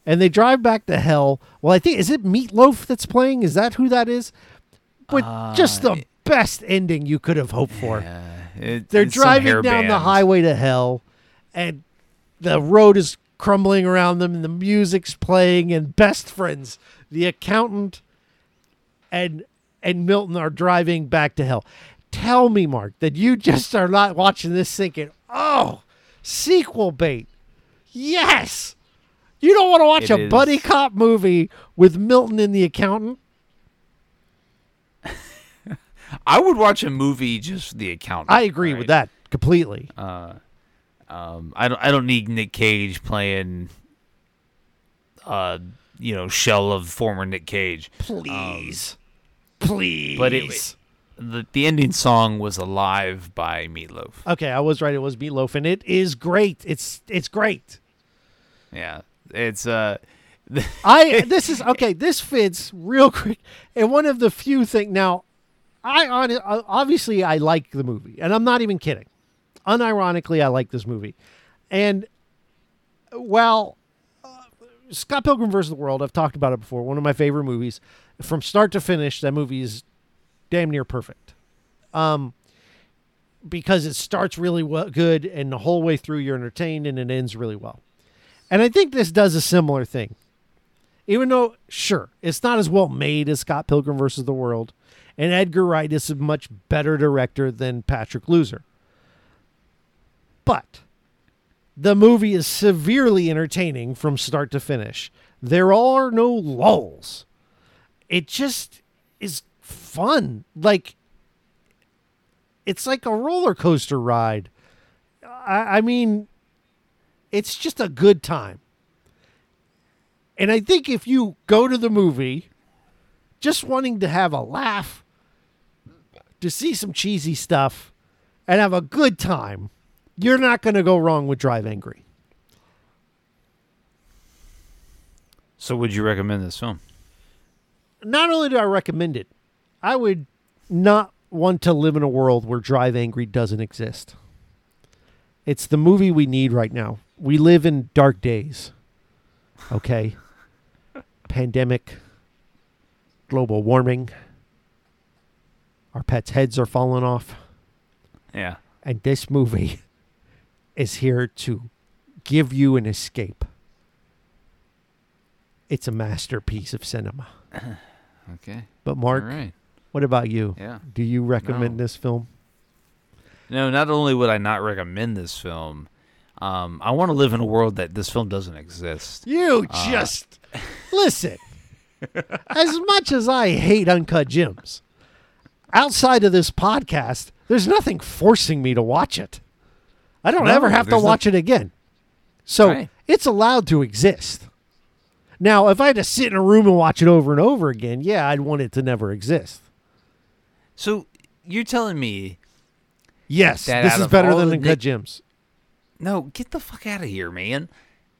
and they drive back to hell. Well, I think is it Meatloaf that's playing? Is that who that is? With uh, just the best ending you could have hoped for. It- They're driving down the highway to hell, and the road is crumbling around them, and the music's playing, and best friends, the accountant and and Milton are driving back to hell. Tell me, Mark, that you just are not watching this thinking, oh, sequel bait. Yes. You don't want to watch It a is. buddy cop movie with Milton and the accountant? [LAUGHS] I would watch a movie just the accountant. I agree with that completely. Uh, Um, I don't. I don't need Nick Cage playing. Uh, you know, shell of former Nick Cage. Please. Please. But it, the the ending song was "Alive" by Meatloaf. Okay, I was right. It was Meatloaf, and it is great. It's it's great. Yeah, it's uh, [LAUGHS] I this is okay. This fits real quick, and one of the few things. Now, I on obviously I like the movie, and I'm not even kidding. Unironically, I like this movie, and well, uh, Scott Pilgrim vs. the World. I've talked about it before. One of my favorite movies, from start to finish. That movie is damn near perfect. Um, because it starts really well, good, and the whole way through you're entertained, and it ends really well. And I think this does a similar thing. Even though, sure, it's not as well made as Scott Pilgrim versus the World, and Edgar Wright is a much better director than Patrick Loser. But the movie is severely entertaining from start to finish. There are no lulls. It just is fun. Like, it's like a roller coaster ride. I, I mean, it's just a good time. And I think if you go to the movie just wanting to have a laugh, to see some cheesy stuff, and have a good time, you're not going to go wrong with Drive Angry. so would you recommend this film? Not only do I recommend it, I would not want to live in a world where Drive Angry doesn't exist. It's the movie we need right now. We live in dark days. Okay? [LAUGHS] Pandemic, global warming, our pets' heads are falling off. Yeah, And this movie is here to give you an escape. It's a masterpiece of cinema. [CLEARS THROAT] okay, But, Mark, right, what about you? yeah. Do you recommend No. this film? No, not only would I not recommend this film, um, I want to live in a world that this film doesn't exist. You just [LAUGHS] listen. as much as I hate Uncut Gems, outside of this podcast, there's nothing forcing me to watch it. I don't No, ever have to there's no- watch it again. So Right. it's allowed to exist. Now, if I had to sit in a room and watch it over and over again, yeah, I'd want it to never exist. So you're telling me Yes, this is better than the Uncut Nick- Gems. no? Get the fuck out of here, man.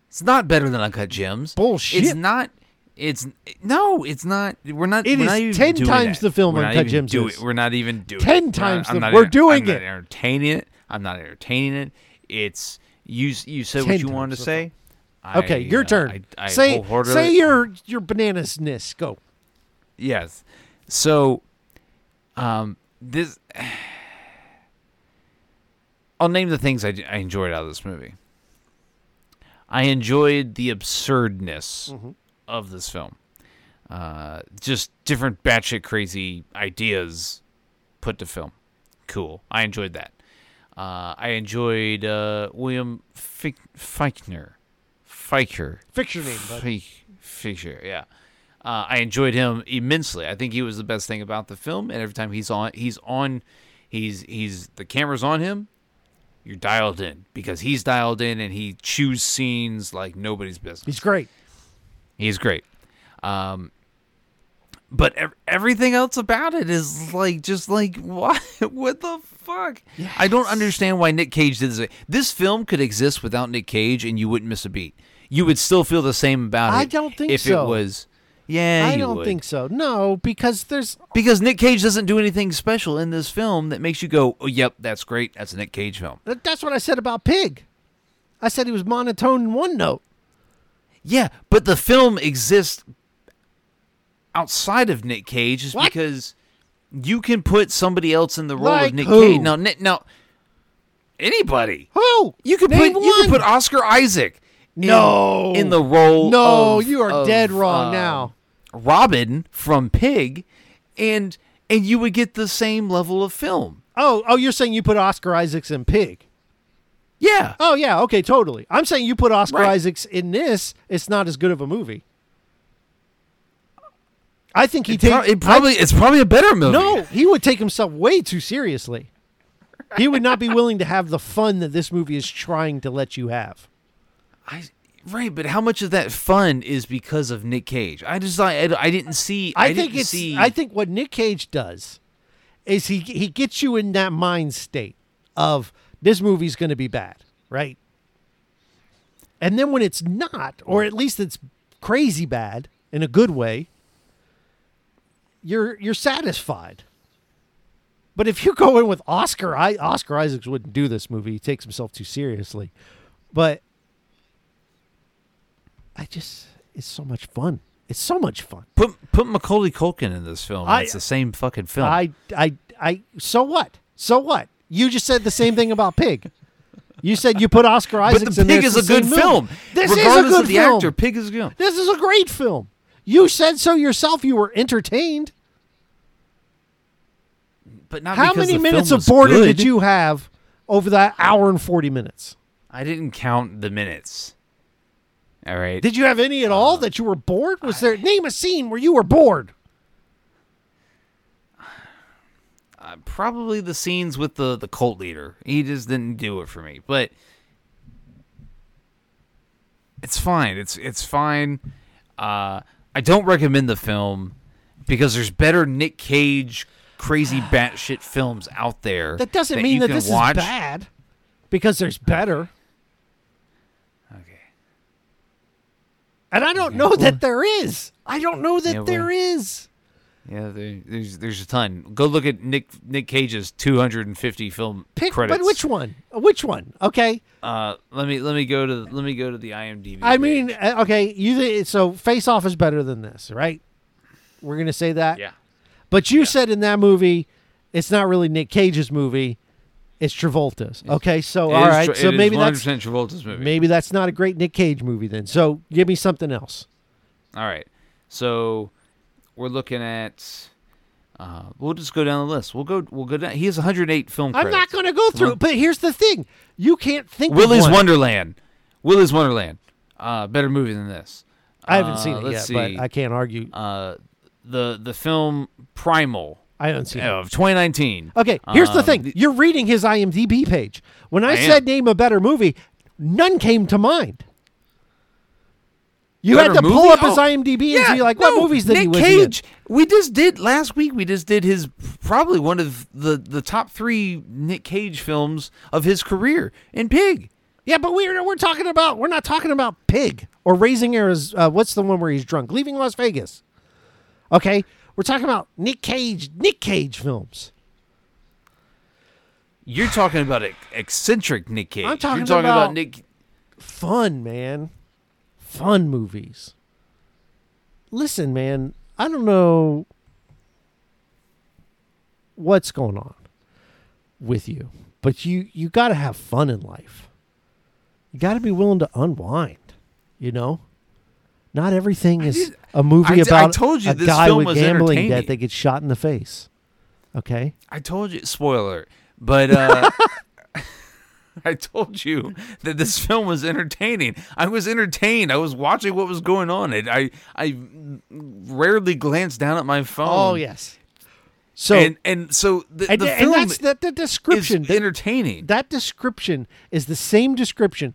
It's not better than Uncut Gems. Bullshit. It's not. It's no. It's not. We're not. It we're is not even 10 doing times that. the film We're Uncut Gems is. We're not even doing. 10 it. We're not- times the- not we're enter- doing I'm not it. entertaining it. I'm not entertaining it. It's you. You said 10 what you wanted to say. I, Okay, your uh, turn. I, I say say your your bananasness. Go. Yes. So, um, this. [SIGHS] I'll name the things I, I enjoyed out of this movie. I enjoyed the absurdness of this film. Uh, just different batshit crazy ideas put to film. Cool. I enjoyed that. Uh, I enjoyed uh, William Fick- Feichner. Feicher. Fix your name, bud. Feich- Fisher, yeah. Uh, I enjoyed him immensely. I think he was the best thing about the film. And every time he's on, he's on, he's he's the camera's on him. You're dialed in because he's dialed in and he chews scenes like nobody's business. He's great. He's great. Um, but ev- everything else about it is like just like [LAUGHS] what what the fuck? I don't understand why Nick Cage did this. This film could exist without Nick Cage and you wouldn't miss a beat. You would still feel the same about it. I don't think if so. it was. Yeah, I don't would. think so. No, because there's because Nick Cage doesn't do anything special in this film that makes you go, "Oh, yep, that's great. That's a Nick Cage film." that's what I said about Pig. I said he was monotone in one note. Yeah, but the film exists outside of Nick Cage just What? because you can put somebody else in the role Like of Nick who? Cage. Now, Nick, now anybody. Who? You could Name put you could put Oscar Isaac. in- No. in the role. No, of- you are of, dead wrong uh, now. Robin from Pig, and and you would get the same level of film. Oh, oh, you're saying you put Oscar Isaacs in Pig? Yeah, Oh yeah, okay, totally. I'm saying you put Oscar Right. Isaacs in this. It's not as good of a movie. I think he it, pro- takes. it probably it's probably a better movie. no, he would take himself way too seriously. He would not be willing to have the fun that this movie is trying to let you have. I right, but how much of that fun is because of Nick Cage? I just I, I didn't see. I, I, think didn't it's. see. I think what Nick Cage does is he he gets you in that mind state of this movie's going to be bad, right? And then when it's not, or at least it's crazy bad in a good way, you're you're satisfied. But if you go in with Oscar, I Oscar Isaacs wouldn't do this movie. He takes himself too seriously. But I just it's so much fun. It's so much fun. put put Macaulay Culkin in this film. I- it's the same fucking film. I, I, I. So what? So what? You just said the same thing about Pig. You said you put Oscar but Isaacs the Pig is a good movie. film. This is a Regardless good of the film. actor, Pig is good. This is a great film. You said so yourself. You were entertained. But not How many minutes of boredom good. did you have over that hour and forty minutes? I didn't count the minutes. All right. Did you have any at Uh, all that you were bored? Was there name a scene where you were bored? Uh, probably the scenes with the the cult leader. He just didn't do it for me. But it's fine. It's it's fine. Uh, I don't recommend the film because there's better Nick Cage crazy [SIGHS] batshit films out there. That doesn't mean that this watch. is bad, because there's better. Okay. And I don't know that there is. I don't know that Yeah, well- there is. Yeah, there, there's there's a ton. Go look at Nick Nick Cage's 250 film Pick, credits. but which one? Which one? Okay. Uh, let me let me go to let me go to the IMDb. I page. mean, uh, okay. You th- so Face Off is better than this, right? We're gonna say that. yeah. But you said in that movie, it's not really Nick Cage's movie. It's Travolta's. Okay. So It all. Tra- so it is maybe that's 100% Travolta's movie. maybe that's not a great Nick Cage movie then. So give me something else. All right. So we're looking at. Uh, we'll just go down the list. We'll go. We'll go down. He has 108 film I'm credits. not going to go through. But here's the thing: you can't think. One. Wonderland. Willy's Wonderland. Uh, better movie than this. I haven't Uh, seen it yet, let's but. I can't argue. Uh, the the film Primal. I haven't seen it. of 2019. Okay, here's the Um, thing. You're reading his IMDb page. When I, I am. said name a better movie, none came to mind. You had to pull up his Oh, IMDb and see like what no, movies did Nick he was Cage. We just did last week. We just did his probably one of the the top three Nick Cage films of his career in Pig. Yeah, but we're we're talking about we're not talking about Pig or Raising Arizona. Uh, what's the one where he's drunk? Leaving Las Vegas. Okay, we're talking about Nick Cage. Nick Cage films. You're talking about ec- eccentric Nick Cage. I'm talking You're talking about- about Nick. fun, man. Fun movies. Listen, man, I don't know what's going on with you, but you you got to have fun in life. You got to be willing to unwind, you know? Not everything is did- a movie I d- I about told you a this guy film with was gambling debt entertaining. that gets shot in the face. Okay? I told you, spoiler, but uh, [LAUGHS] [LAUGHS] I told you that this film was entertaining. I was entertained. I was watching what was going on. It, I I rarely glanced down at my phone. Oh, yes. So and and so the, and, the and film that's the, the is description. that- entertaining. that description is the same description,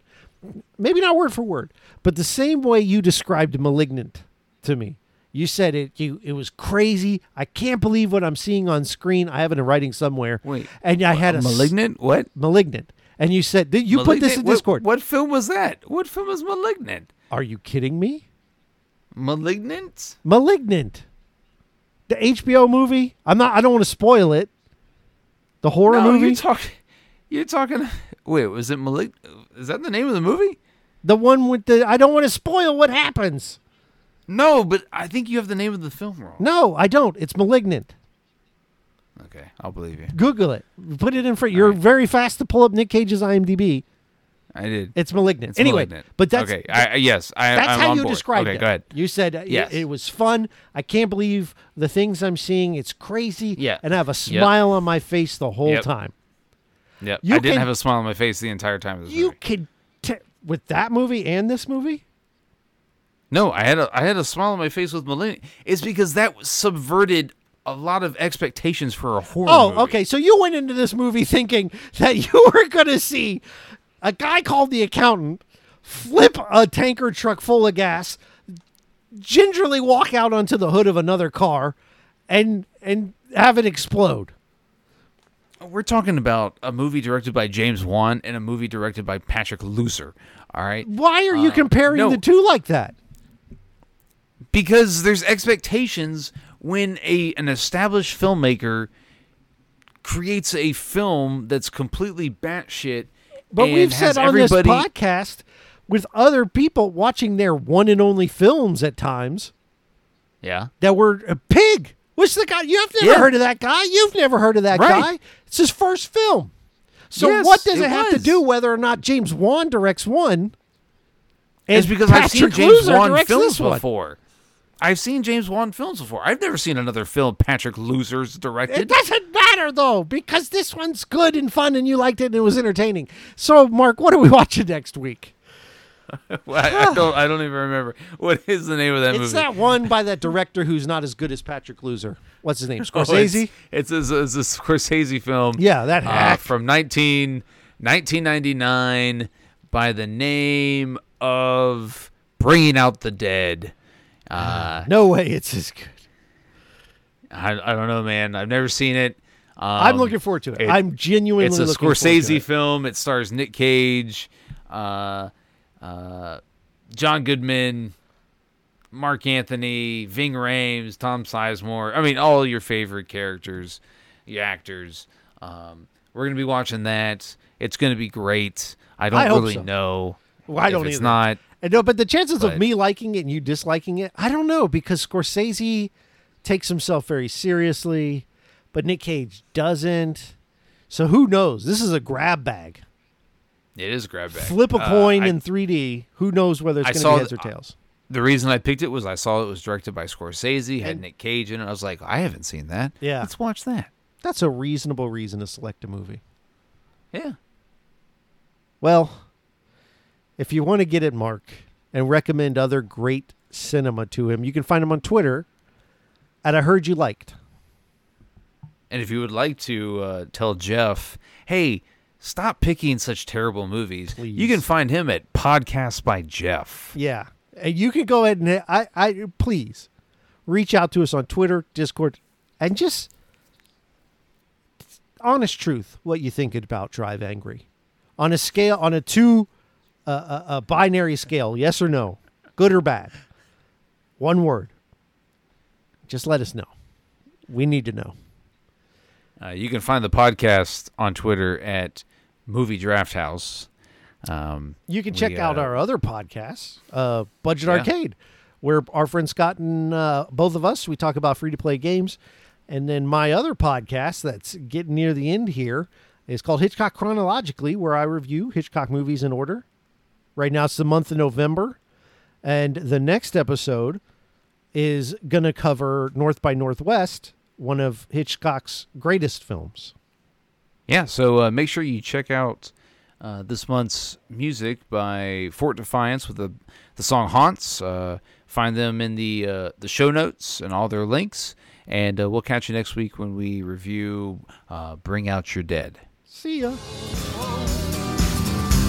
maybe not word for word, but the same way you described Malignant to me. You said it. You it was crazy. I can't believe what I'm seeing on screen. I have it in writing somewhere. Wait, and I had a s- malignant. What? malignant, and you said you put this in Malignant? What- Discord. What, film was that? What film was malignant? Are you kidding me? Malignant? Malignant, the HBO movie. I'm not. I don't want to spoil it. The horror no, movie, you're talking. You're talking. Wait, was it malignant? Is that the name of the movie? the one with the. I don't want to spoil what happens. No, but I think you have the name of the film wrong. No, I don't. It's malignant. Okay, I'll believe you. Google it. Put it in front. You're right. very fast to pull up Nick Cage's IMDb. I did. It's malignant. It's anyway, Malignant. but that's okay. I, yes, I, that's I'm how you board. described okay, it. go ahead. You said uh, it- it, was fun. I can't believe the things I'm seeing. It's crazy. Yeah. and I have a smile on my face the whole Yep. time. Yep. You I didn't can- have a smile on my face the entire time of this You movie. could t- with that movie and this movie. No, I had a I had a smile on my face with Malignant. It's because that subverted a lot of expectations for a horror Oh, movie. okay. So you went into this movie thinking that [LAUGHS] you were going to see a guy called the accountant flip a tanker truck full of gas, gingerly walk out onto the hood of another car, and and have it explode. We're talking about a movie directed by James Wan and a movie directed by Patrick Lussier. All right, Why are you uh, comparing no. the two like that? because there's expectations when a an established filmmaker creates a film that's completely batshit. But we've said on this podcast with other people watching their one and only films at times yeah, that were a pig. Which the guy you've never Yeah. heard of that guy? You've never heard of that Right. guy? It's his first film. So Yes, what does it, it have to do whether or not James Wan directs one? it's because I've seen James Wan films before. I've seen James Wan films before. I've never seen another film Patrick Loser's directed. It doesn't matter though because this one's good and fun and you liked it and it was entertaining. So Mark, what are we [LAUGHS] watching next week? [LAUGHS] Well, I, I don't. I don't even remember what is the name of that It's movie. that one by that director who's not as good as Patrick Loser. What's his name? [LAUGHS] Oh, Scorsese. it's, it's, a, it's a Scorsese film. Yeah, that uh, from 19, 1999 by the name of Bringing Out the Dead. Uh, no way, it's as good. I, I don't know, man. I've never seen it. Um, I'm looking forward to it. it- I'm genuinely It's a looking forward to Scorsese it. film. It stars Nick Cage, uh, uh, John Goodman, Marc Anthony, Ving Rhames, Tom Sizemore. I mean, all your favorite characters, your actors. Um, we're gonna be watching that. It's gonna be great. I don't I really so. know. Well, I if don't it's either. not. I know, but the chances of me liking it and you disliking it, I don't know because Scorsese takes himself very seriously, but Nick Cage doesn't. So who knows? This is a grab bag. It is a grab bag. Flip a Uh, coin I- in 3D. Who knows whether it's going to be heads or tails? the reason I picked it was I saw it was directed by Scorsese, had And- Nick Cage in it. I was like, I haven't seen that. Yeah. let's watch that. That's a reasonable reason to select a movie. Yeah. Well, if you want to get at Mark and recommend other great cinema to him, you can find him on Twitter at I Heard You Liked. And if you would like to uh, tell Jeff, hey, stop picking such terrible movies, you can find him at Podcast by Jeff. Yeah. And you can go ahead and I, I please reach out to us on Twitter, Discord, and just honest truth what you think about Drive Angry. On a scale on a two a, a binary scale, yes or no, good or bad. One word. Just let us know. We need to know. Uh, you can find the podcast on Twitter at Movie Draft House. Um, You can we, check out uh, our other podcasts, uh, Budget Yeah. Arcade, where our friend Scott and uh, both of us we talk about free to play games, and then my other podcast that's getting near the end here is called Hitchcock Chronologically, where I review Hitchcock movies in order. Right now it's the month of November, and the next episode is gonna cover North by Northwest, one of Hitchcock's greatest films. Yeah, so uh, make sure you check out uh, this month's music by Fort Defiance with the the song "Haunts." Uh, find them in the uh, the show notes and all their links, and uh, we'll catch you next week when we review uh, "Bring Out Your Dead." See ya.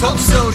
hope so.